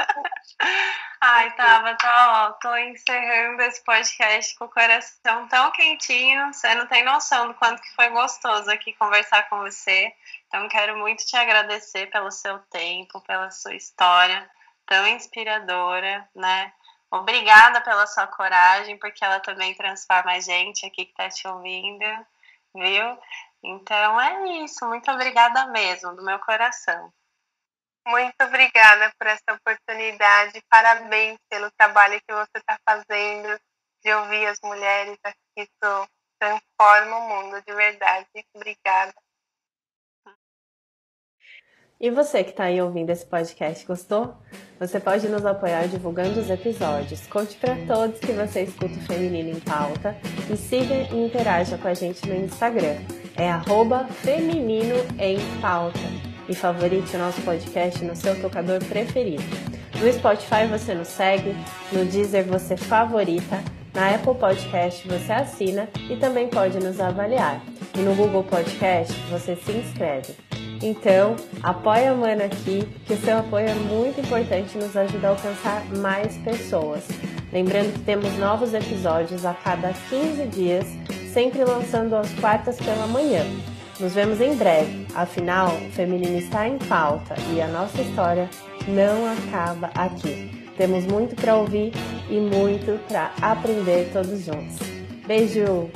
Ai, tava, tá, ó, tô encerrando esse podcast com o coração tão quentinho. Você não tem noção do quanto que foi gostoso aqui conversar com você. Então, quero muito te agradecer pelo seu tempo, pela sua história tão inspiradora, né? Obrigada pela sua coragem, porque ela também transforma a gente aqui que está te ouvindo, viu? Então é isso, muito obrigada mesmo, do meu coração. Muito obrigada por essa oportunidade, parabéns pelo trabalho que você está fazendo, de ouvir as mulheres, isso transforma o mundo de verdade. Obrigada. E você que está aí ouvindo esse podcast, gostou? Você pode nos apoiar divulgando os episódios. Conte para todos que você escuta o Feminino em Pauta e siga e interaja com a gente no Instagram. É arroba Feminino em Pauta. E favorite o nosso podcast no seu tocador preferido. No Spotify você nos segue, no Deezer você favorita, na Apple Podcast você assina e também pode nos avaliar. E no Google Podcast você se inscreve. Então, apoia a Mana aqui, que o seu apoio é muito importante e nos ajuda a alcançar mais pessoas. Lembrando que temos novos episódios a cada 15 dias, sempre lançando às quartas pela manhã. Nos vemos em breve, afinal, o feminino está em pauta e a nossa história não acaba aqui. Temos muito para ouvir e muito para aprender todos juntos. Beijo!